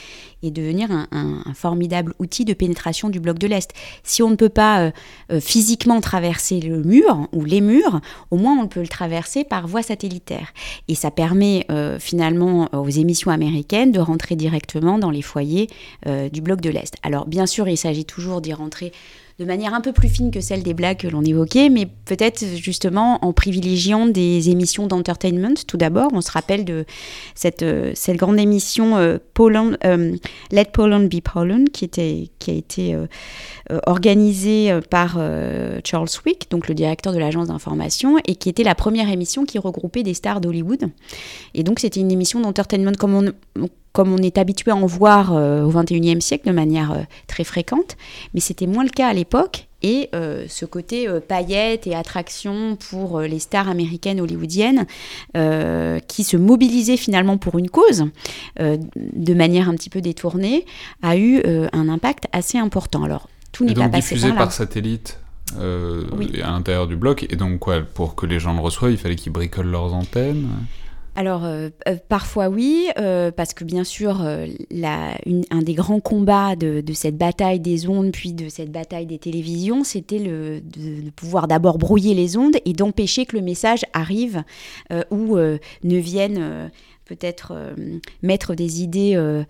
et devenir un, formidable outil de pénétration du bloc de l'Est. Si on ne peut pas euh, euh, physiquement traverser le mur ou les murs, au moins on peut le traverser par voie satellitaire. Et ça permet euh, finalement aux émissions américaines de rentrer directement dans les foyers du bloc de l'Est. Alors bien sûr, il s'agit toujours d'y rentrer de manière un peu plus fine que celle des blagues que l'on évoquait, mais peut-être justement en privilégiant des émissions d'entertainment. Tout d'abord, on se rappelle de cette, euh, grande émission euh, euh, Let Poland Be Poland, qui, était, a été organisée par Charles Wick, donc le directeur de l'agence d'information, et qui était la première émission qui regroupait des stars d'Hollywood. Et donc c'était une émission d'entertainment comme on, comme on est habitué à en voir euh, au XXIe siècle de manière euh, très fréquente, mais c'était moins le cas à l'époque. Et euh, ce côté paillettes et attraction pour les stars américaines hollywoodiennes qui se mobilisaient finalement pour une cause de manière un petit peu détournée a eu un impact assez important. Alors, tout n'est pas passé diffusé par là. par satellite Oui. à l'intérieur du bloc. Et donc quoi, pour que les gens le reçoivent, il fallait qu'ils bricolent leurs antennes? Alors, euh, euh, parfois oui, euh, parce que bien sûr, un des grands combats de, cette bataille des ondes, puis de cette bataille des télévisions, c'était de, de pouvoir d'abord brouiller les ondes et d'empêcher que le message arrive ou ne vienne peut-être mettre des idées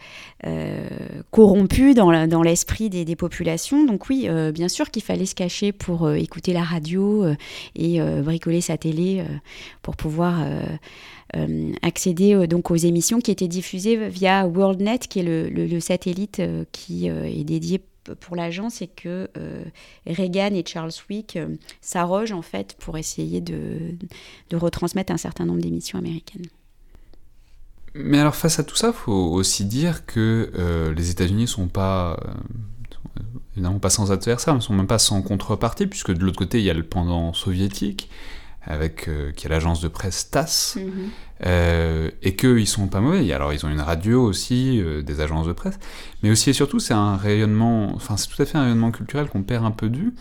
corrompues dans, l'esprit des, des populations. Donc oui, bien sûr qu'il fallait se cacher pour écouter la radio et bricoler sa télé pour pouvoir... euh, accéder euh, donc aux émissions qui étaient diffusées via WorldNet, qui est le, satellite euh, qui est dédié pour l'agence et que Reagan et Charles Wick s'arrogent en fait pour essayer de, retransmettre un certain nombre d'émissions américaines. Mais alors face à tout ça, faut aussi dire que les États-Unis sont pas sont évidemment pas sans adversaires, mais sont même pas sans contrepartie, puisque de l'autre côté il y a le pendant soviétique avec euh, qui est l'agence de presse TASS, euh, et qu'ils sont pas mauvais. Alors ils ont une radio aussi, euh, des agences de presse, mais aussi et surtout c'est un rayonnement, enfin c'est tout à fait un rayonnement culturel qu'on perd un peu vue,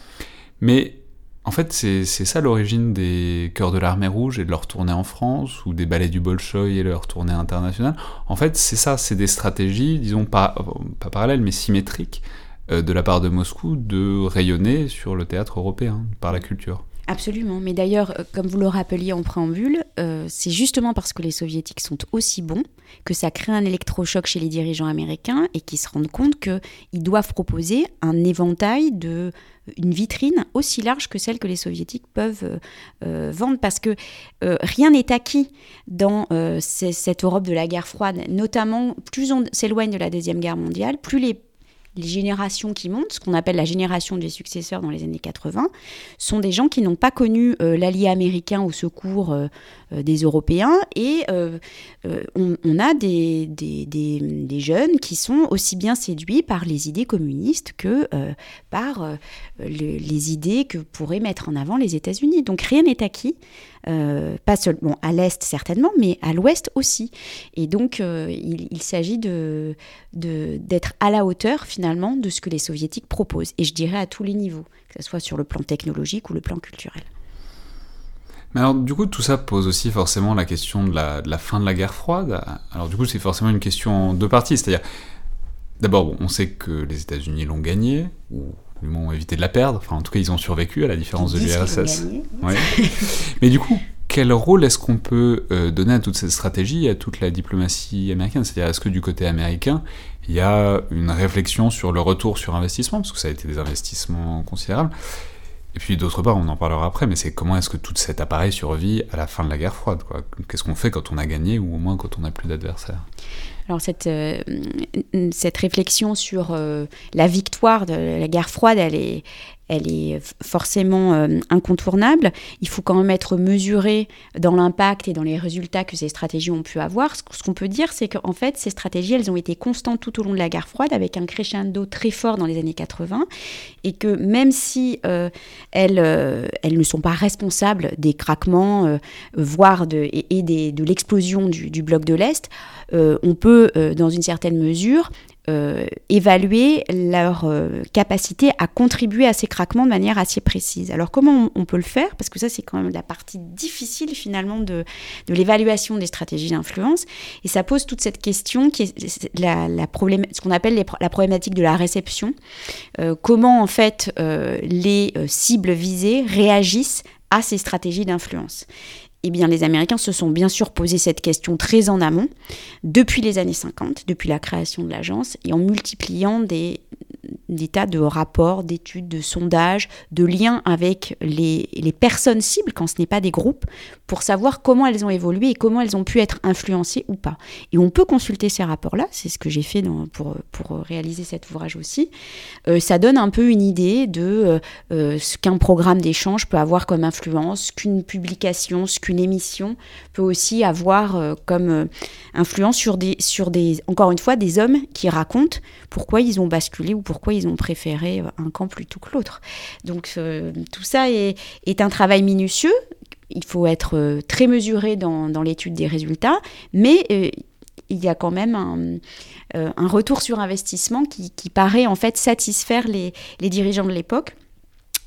mais en fait, c'est c'est ça l'origine des Chœurs de l'Armée Rouge et de leur tournée en France, ou des ballets du Bolchoï et leur tournée internationale. En fait, c'est ça, c'est des stratégies, disons, pas, pas parallèles, mais symétriques, euh, de la part de Moscou, de rayonner sur le théâtre européen, par la culture. Absolument, mais d'ailleurs, euh, comme vous le rappeliez en préambule, euh, c'est justement parce que les soviétiques sont aussi bons que ça crée un électrochoc chez les dirigeants américains et qu'ils se rendent compte qu'ils doivent proposer un éventail de une vitrine aussi large que celle que les soviétiques peuvent euh, euh, vendre. Parce que euh, rien n'est acquis dans euh, cette Europe de la guerre froide, notamment plus on s'éloigne de la Deuxième Guerre mondiale, plus les les générations qui montent, ce qu'on appelle la génération des successeurs dans les années 80, sont des gens qui n'ont pas connu euh, l'allié américain au secours euh, des Européens et euh, euh, on, a des, des, des- jeunes qui sont aussi bien séduits par les idées communistes que euh, par euh, le- les idées que pourraient mettre en avant les États-Unis. Donc rien n'est acquis, euh, pas seulement à l'Est certainement, mais à l'Ouest aussi. Et donc euh, il, s'agit de- d'être à la hauteur finalement de ce que les soviétiques proposent. Et je dirais à tous les niveaux, que ce soit sur le plan technologique ou le plan culturel. Mais alors, du coup, tout ça pose aussi forcément la question de la, de la fin de la guerre froide. Alors, du coup, c'est forcément une question en deux parties. C'est-à-dire, d'abord, bon, on sait que les États-Unis l'ont gagné, ou du moins ont évité de la perdre. Enfin, en tout cas, ils ont survécu à la différence de l'URSS. Ouais. Mais du coup, quel rôle est-ce qu'on peut euh, donner à toute cette stratégie à toute la diplomatie américaine? C'est-à-dire, est-ce que du côté américain, il y a une réflexion sur le retour sur investissement, parce que ça a été des investissements considérables et puis d'autre part, on en parlera après, mais c'est comment est-ce que tout cet appareil survit à la fin de la guerre froide Qu'est-ce qu'on fait quand on a gagné ou au moins quand on n'a plus d'adversaire Alors cette, euh, cette réflexion sur euh, la victoire de la guerre froide, elle est, elle est forcément euh, incontournable. Il faut quand même être mesuré dans l'impact et dans les résultats que ces stratégies ont pu avoir. Ce qu'on peut dire, c'est qu'en fait, ces stratégies, elles ont été constantes tout au long de la guerre froide, avec un crescendo très fort dans les années 80, et que même si euh, elles, euh, elles ne sont pas responsables des craquements, voire de, et, de l'explosion du, bloc de l'Est, on peut, dans une certaine mesure, euh, évaluer leur euh, capacité à contribuer à ces craquements de manière assez précise. Alors comment on, peut le faire? Parce que ça, c'est quand même la partie difficile finalement de, l'évaluation des stratégies d'influence. Et ça pose toute cette question qui est ce qu'on appelle la problématique de la réception. Euh, comment en fait les cibles visées réagissent à ces stratégies d'influence? Eh bien, les Américains se sont bien sûr posé cette question très en amont, depuis les années 50, depuis la création de l'agence, et en multipliant des, tas de rapports, d'études, de sondages, de liens avec les personnes cibles, quand ce n'est pas des groupes, pour savoir comment elles ont évolué et comment elles ont pu être influencées ou pas. Et on peut consulter ces rapports-là, c'est ce que j'ai fait pour, réaliser cet ouvrage aussi. Euh, ça donne un peu une idée de euh, euh, ce qu'un programme d'échange peut avoir comme influence, qu'une publication, ce qu'une émission peut aussi avoir comme influence sur des, sur des, encore une fois, des hommes qui racontent pourquoi ils ont basculé ou pourquoi ils ont préféré un camp plutôt que l'autre. Donc tout ça est un travail minutieux. Il faut être euh, très mesuré dans, l'étude des résultats, mais euh, il y a quand même un, euh, retour sur investissement qui, paraît en fait satisfaire les, dirigeants de l'époque.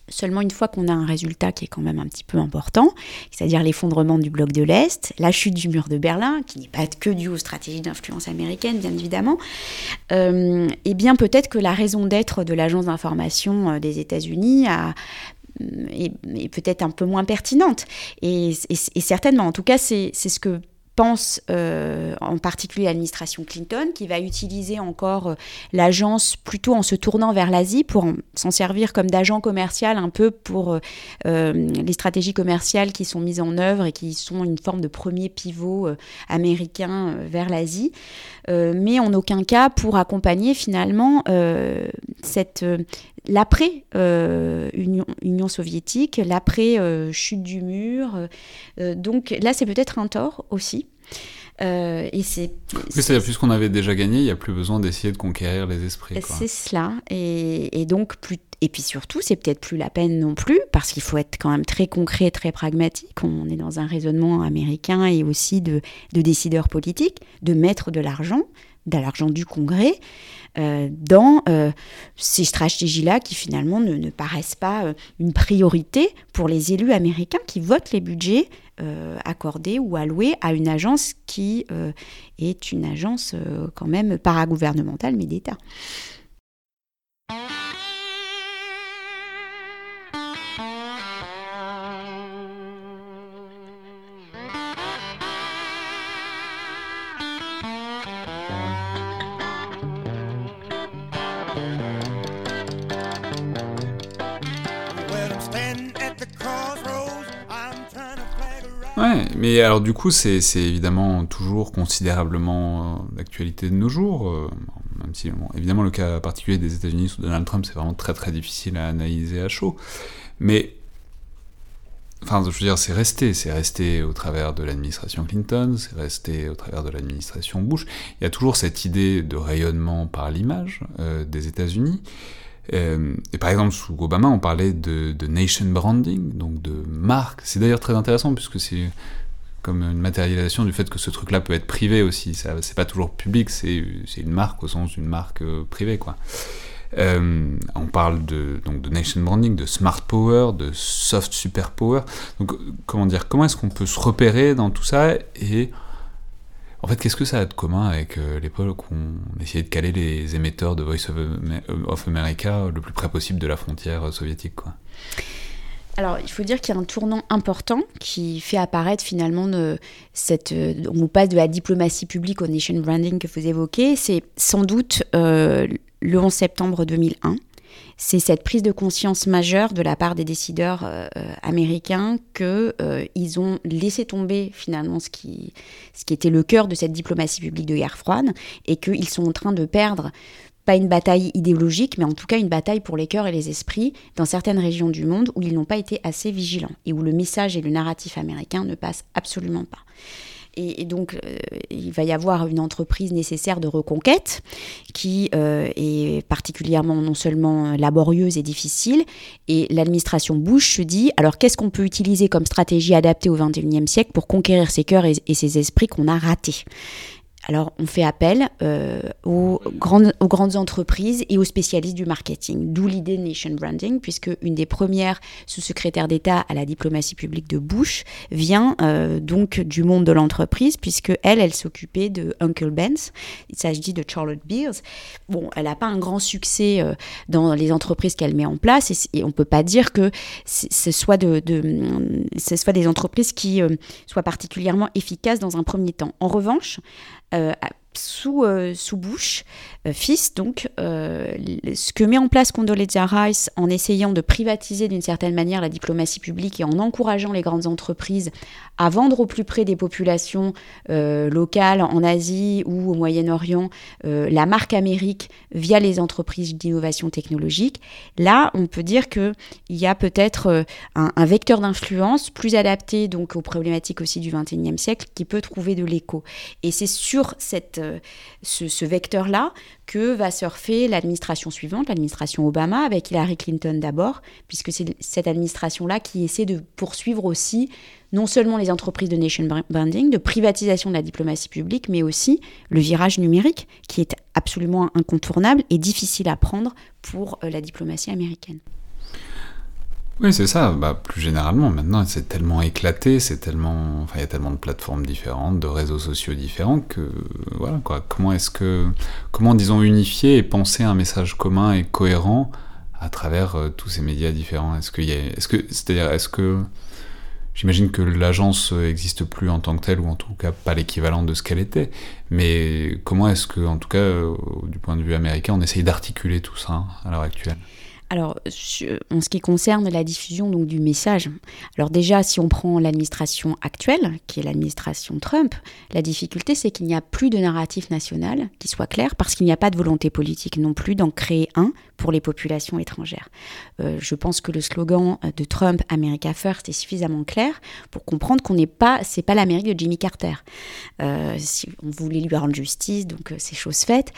Seulement une fois qu'on a un résultat qui est quand même un petit peu important, c'est-à-dire l'effondrement du bloc de l'Est, la chute du mur de Berlin, qui n'est pas que due aux stratégies d'influence américaine, bien évidemment, eh bien peut-être que la raison d'être de l'agence d'information des États-Unis a est peut-être un peu moins pertinente. Et, et- et certainement, en tout cas, c'est ce que pense euh, en particulier l'administration Clinton, qui va utiliser encore euh, l'agence plutôt en se tournant vers l'Asie pour en- s'en servir comme d'agent commercial un peu pour euh, les stratégies commerciales qui sont mises en œuvre et qui sont une forme de premier pivot américain vers l'Asie, mais en aucun cas pour accompagner finalement cette l'après euh, Union, Union soviétique, l'après euh, chute du mur. euh, donc là, c'est peut-être un tort aussi. Et c'est Oui, c'est-à-dire, puisqu'on avait déjà gagné, il n'y a plus besoin d'essayer de conquérir les esprits. C'est cela. Et, et donc plus et puis surtout, c'est peut-être plus la peine non plus, parce qu'il faut être quand même très concret, très pragmatique. On est dans un raisonnement américain et aussi de, de décideurs politiques, de mettre de l'argent, de l'argent du Congrès, dans euh, ces stratégies-là qui finalement ne, paraissent pas euh, une priorité pour les élus américains qui votent les budgets euh, accordés ou alloués à une agence qui euh, est une agence euh, quand même paragouvernementale mais d'État. Mais alors du coup, c'est évidemment toujours considérablement euh, d'actualité de nos jours, euh, même si, évidemment, le cas particulier des États-Unis sous Donald Trump, c'est vraiment très très difficile à analyser à chaud. Mais, enfin, je veux dire, c'est resté, c'est resté au travers de l'administration Clinton, c'est resté au travers de l'administration Bush. Il y a toujours cette idée de rayonnement par l'image euh, des États-Unis. Euh, et par exemple, sous Obama, on parlait de, de nation branding, donc de marque. C'est d'ailleurs très intéressant puisque c'est comme une matérialisation du fait que ce truc-là peut être privé aussi. Ça, c'est pas toujours public, c'est, une marque au sens d'une marque euh, privée, quoi. Euh, on parle de, donc de nation branding, de smart power, de soft super power. Comment dire, comment est-ce qu'on peut se repérer dans tout ça et en fait, qu'est-ce que ça a de commun avec euh, l'époque où on essayait de caler les émetteurs de Voice of, Am- of America le plus près possible de la frontière soviétique, quoi? Alors, il faut dire qu'il y a un tournant important qui fait apparaître finalement cette. euh, On passe de la diplomatie publique au nation branding que vous évoquez. C'est sans doute euh, le 11 septembre 2001. C'est cette prise de conscience majeure de la part des décideurs euh, américains qu'ils ont laissé tomber finalement ce qui, ce qui était le cœur de cette diplomatie publique de guerre froide et qu'ils sont en train de perdre pas une bataille idéologique, mais en tout cas une bataille pour les cœurs et les esprits dans certaines régions du monde où ils n'ont pas été assez vigilants et où le message et le narratif américain ne passent absolument pas. Et, donc, euh, il va y avoir une entreprise nécessaire de reconquête qui euh, est particulièrement non seulement laborieuse et difficile. Et l'administration Bush se dit alors, qu'est-ce qu'on peut utiliser comme stratégie adaptée au XXIe siècle pour conquérir ces cœurs et ces esprits qu'on a ratés? Alors, on fait appel euh, aux, grandes, aux grandes entreprises et aux spécialistes du marketing, d'où l'idée Nation Branding, puisque une des premières sous-secrétaires d'État à la diplomatie publique de Bush vient euh, donc du monde de l'entreprise, puisque elle, elle s'occupait de Uncle Ben's. Il s'agit de Charlotte Beers. Bon, elle n'a pas un grand succès euh, dans les entreprises qu'elle met en place, et, on ne peut pas dire que ce soit, de, de- ce soit des entreprises qui euh, soient particulièrement efficaces dans un premier temps. En revanche, sous, euh, sous Bush, euh, fils, donc, euh, ce que met en place Condoleezza Rice en essayant de privatiser d'une certaine manière la diplomatie publique et en encourageant les grandes entreprises à vendre au plus près des populations euh, locales en Asie ou au Moyen-Orient euh, la marque Amérique via les entreprises d'innovation technologique, là, on peut dire qu'il y a peut-être euh, un, vecteur d'influence plus adapté donc aux problématiques aussi du XXIe siècle qui peut trouver de l'écho. Et c'est sur ce vecteur-là que va surfer l'administration suivante, l'administration Obama, avec Hillary Clinton d'abord, puisque c'est cette administration-là qui essaie de poursuivre aussi non seulement les entreprises de nation branding, de privatisation de la diplomatie publique, mais aussi le virage numérique, qui est absolument incontournable et difficile à prendre pour euh, la diplomatie américaine. Oui, c'est ça. Bah, plus généralement, maintenant, c'est tellement éclaté, c'est tellement, enfin, il y a tellement de plateformes différentes, de réseaux sociaux différents que, voilà, quoi. Comment est-ce que, comment, disons, unifier et penser un message commun et cohérent à travers euh, tous ces médias différents? Est-ce qu'il y a, est-ce que, c'est-à-dire, est-ce que, j'imagine que l'agence n'existe plus en tant que telle, ou en tout cas pas l'équivalent de ce qu'elle était, mais comment est-ce que, en tout cas, euh, du point de vue américain, on essaye d'articuler tout ça hein, à l'heure actuelle? Alors, en ce qui concerne la diffusion du message, alors déjà, si on prend l'administration actuelle, qui est l'administration Trump, la difficulté, c'est qu'il n'y a plus de narratif national qui soit clair, parce qu'il n'y a pas de volonté politique non plus d'en créer un pour les populations étrangères. Euh, je pense que le slogan de Trump, America First, est suffisamment clair pour comprendre qu'on n'est pas, c'est pas l'Amérique de Jimmy Carter. Euh, si on voulait lui rendre justice, donc euh, c'est chose faite.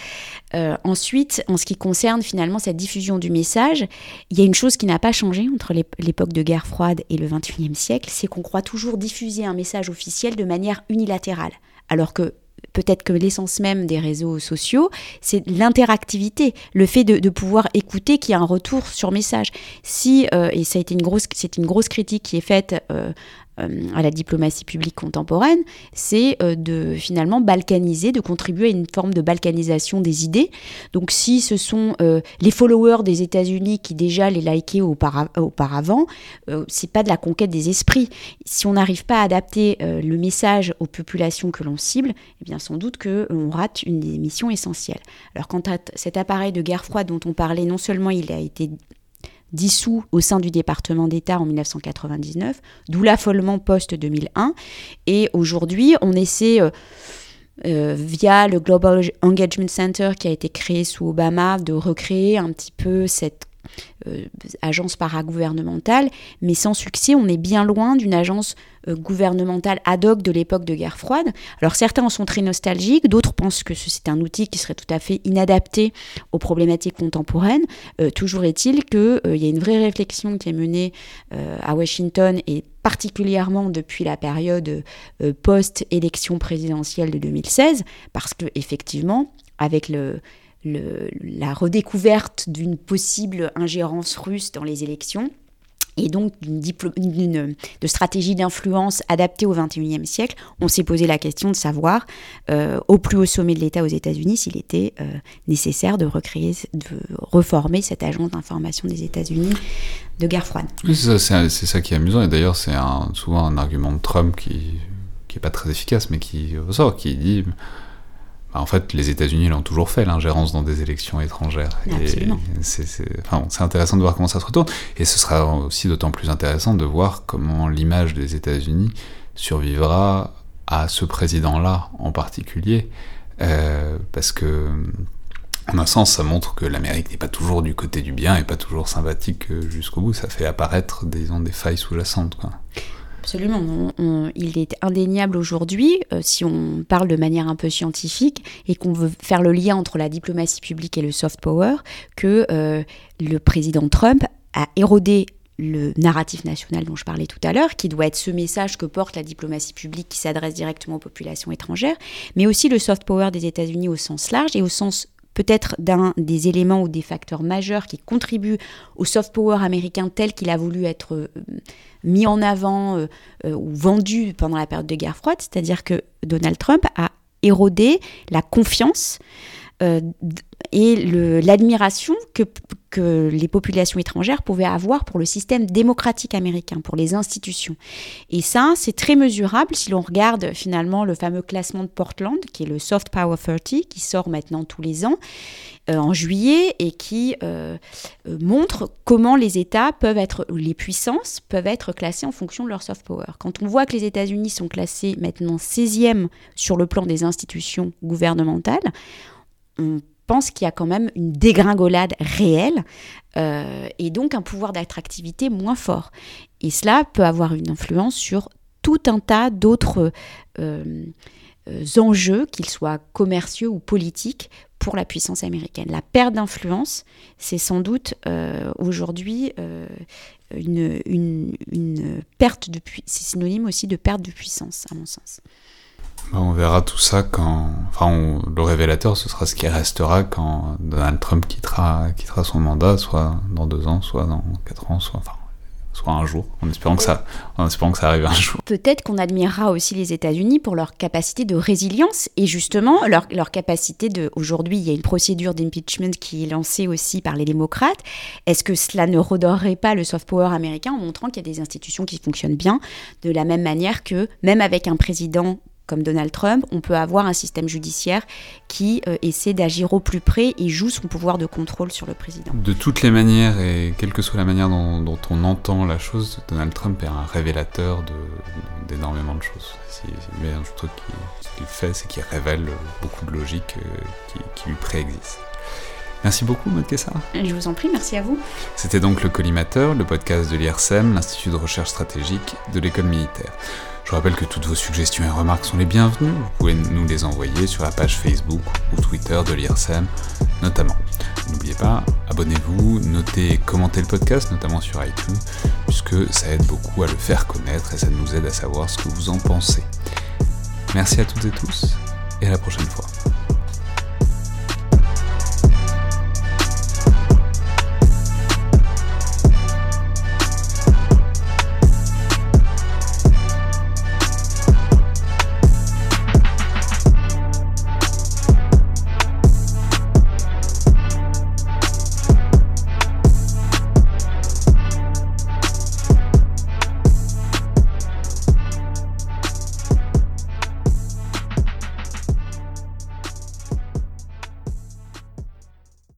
Euh, ensuite, en ce qui concerne finalement cette diffusion du message, il y a une chose qui n'a pas changé entre l'ép- l'époque de guerre froide et le 21e siècle, c'est qu'on croit toujours diffuser un message officiel de manière unilatérale. Alors que peut-être que l'essence même des réseaux sociaux, c'est l'interactivité, le fait de, pouvoir écouter qu'il y a un retour sur message. Si, euh, et ça a été une grosse, c'est une grosse critique qui est faite euh, à la diplomatie publique contemporaine, c'est euh, de finalement balkaniser, de contribuer à une forme de balkanisation des idées. Donc si ce sont euh, les followers des États-Unis qui déjà les likaient aupara- auparavant, euh, c'est pas de la conquête des esprits. Si on n'arrive pas à adapter euh, le message aux populations que l'on cible, eh bien sans doute que on rate une des missions essentielles. Alors quant à cet appareil de guerre froide dont on parlait, non seulement il a été dissous au sein du département d'État en 1999, d'où l'affolement post-2001. Et aujourd'hui, on essaie, euh, euh, via le Global Engagement Center qui a été créé sous Obama, de recréer un petit peu cette agence paragouvernementale, mais sans succès. On est bien loin d'une agence euh, gouvernementale ad hoc de l'époque de guerre froide. Alors certains en sont très nostalgiques, d'autres pensent que c'est un outil qui serait tout à fait inadapté aux problématiques contemporaines. Euh, toujours est-il qu'il y a une vraie réflexion qui est menée à Washington et particulièrement depuis la période post-élection présidentielle de 2016, parce que effectivement, avec le, la redécouverte d'une possible ingérence russe dans les élections et donc d'une de stratégie d'influence adaptée au XXIe siècle, on s'est posé la question de savoir, euh, au plus haut sommet de l'État aux États-Unis, s'il était euh, nécessaire de recréer, de reformer cette agence d'information des États-Unis de guerre froide. c'est ça, qui est amusant, et d'ailleurs c'est souvent un argument de Trump qui n'est pas très efficace, mais qui ressort, qui dit en fait, les États-Unis l'ont toujours fait, l'ingérence dans des élections étrangères. C'est intéressant de voir comment ça se retourne. Et ce sera aussi d'autant plus intéressant de voir comment l'image des États-Unis survivra à ce président-là en particulier. Euh, parce que, en un sens, ça montre que l'Amérique n'est pas toujours du côté du bien et pas toujours sympathique jusqu'au bout. Ça fait apparaître, disons, des failles sous-jacentes. Absolument. il est indéniable aujourd'hui, euh, si on parle de manière un peu scientifique et qu'on veut faire le lien entre la diplomatie publique et le soft power, que euh, le président Trump a érodé le narratif national dont je parlais tout à l'heure, qui doit être ce message que porte la diplomatie publique qui s'adresse directement aux populations étrangères, mais aussi le soft power des États-Unis au sens large et au sens peut-être d'un des éléments ou des facteurs majeurs qui contribuent au soft power américain tel qu'il a voulu être euh, mis en avant euh, euh, ou vendu pendant la période de guerre froide, c'est-à-dire que Donald Trump a érodé la confiance et l'admiration que, les populations étrangères pouvaient avoir pour le système démocratique américain, pour les institutions. Et ça, c'est très mesurable si l'on regarde finalement le fameux classement de Portland, qui est le Soft Power 30, qui sort maintenant tous les ans, euh, en juillet, et qui euh, euh, montre comment les États peuvent être, les puissances peuvent être classées en fonction de leur soft power. Quand on voit que les États-Unis sont classés maintenant 16e sur le plan des institutions gouvernementales, on pense qu'il y a quand même une dégringolade réelle euh, et donc un pouvoir d'attractivité moins fort. Et cela peut avoir une influence sur tout un tas d'autres euh, euh, enjeux, qu'ils soient commerciaux ou politiques, pour la puissance américaine. La perte d'influence, c'est sans doute aujourd'hui une, perte de c'est synonyme aussi de perte de puissance, à mon sens. Bah, on verra tout ça quand. Enfin, le révélateur, ce sera ce qui restera quand Donald Trump quittera, quittera son mandat, soit dans deux ans, soit dans quatre ans, soit. Enfin, soit un jour, en espérant, que ça, en espérant que ça arrive un jour. Peut-être qu'on admirera aussi les États-Unis pour leur capacité de résilience et justement leur, leur capacité de. Aujourd'hui, il y a une procédure d'impeachment qui est lancée aussi par les démocrates. Est-ce que cela ne redorerait pas le soft power américain en montrant qu'il y a des institutions qui fonctionnent bien, de la même manière que même avec un président comme Donald Trump, on peut avoir un système judiciaire qui euh, essaie d'agir au plus près et joue son pouvoir de contrôle sur le président. De toutes les manières, et quelle que soit la manière dont, on entend la chose, Donald Trump est un révélateur d'énormément de, choses. Un truc qu'il fait, c'est qu'il révèle beaucoup de logique euh, qui, lui préexiste. Merci beaucoup, Maud Kessar. Je vous en prie, merci à vous. C'était donc le Collimateur, le podcast de l'IRSEM, l'Institut de recherche stratégique de l'école militaire. Je rappelle que toutes vos suggestions et remarques sont les bienvenues. Vous pouvez nous les envoyer sur la page Facebook ou Twitter de l'IRSEM, notamment. N'oubliez pas, abonnez-vous, notez et commentez le podcast, notamment sur iTunes, puisque ça aide beaucoup à le faire connaître et ça nous aide à savoir ce que vous en pensez. Merci à toutes et tous, et à la prochaine fois.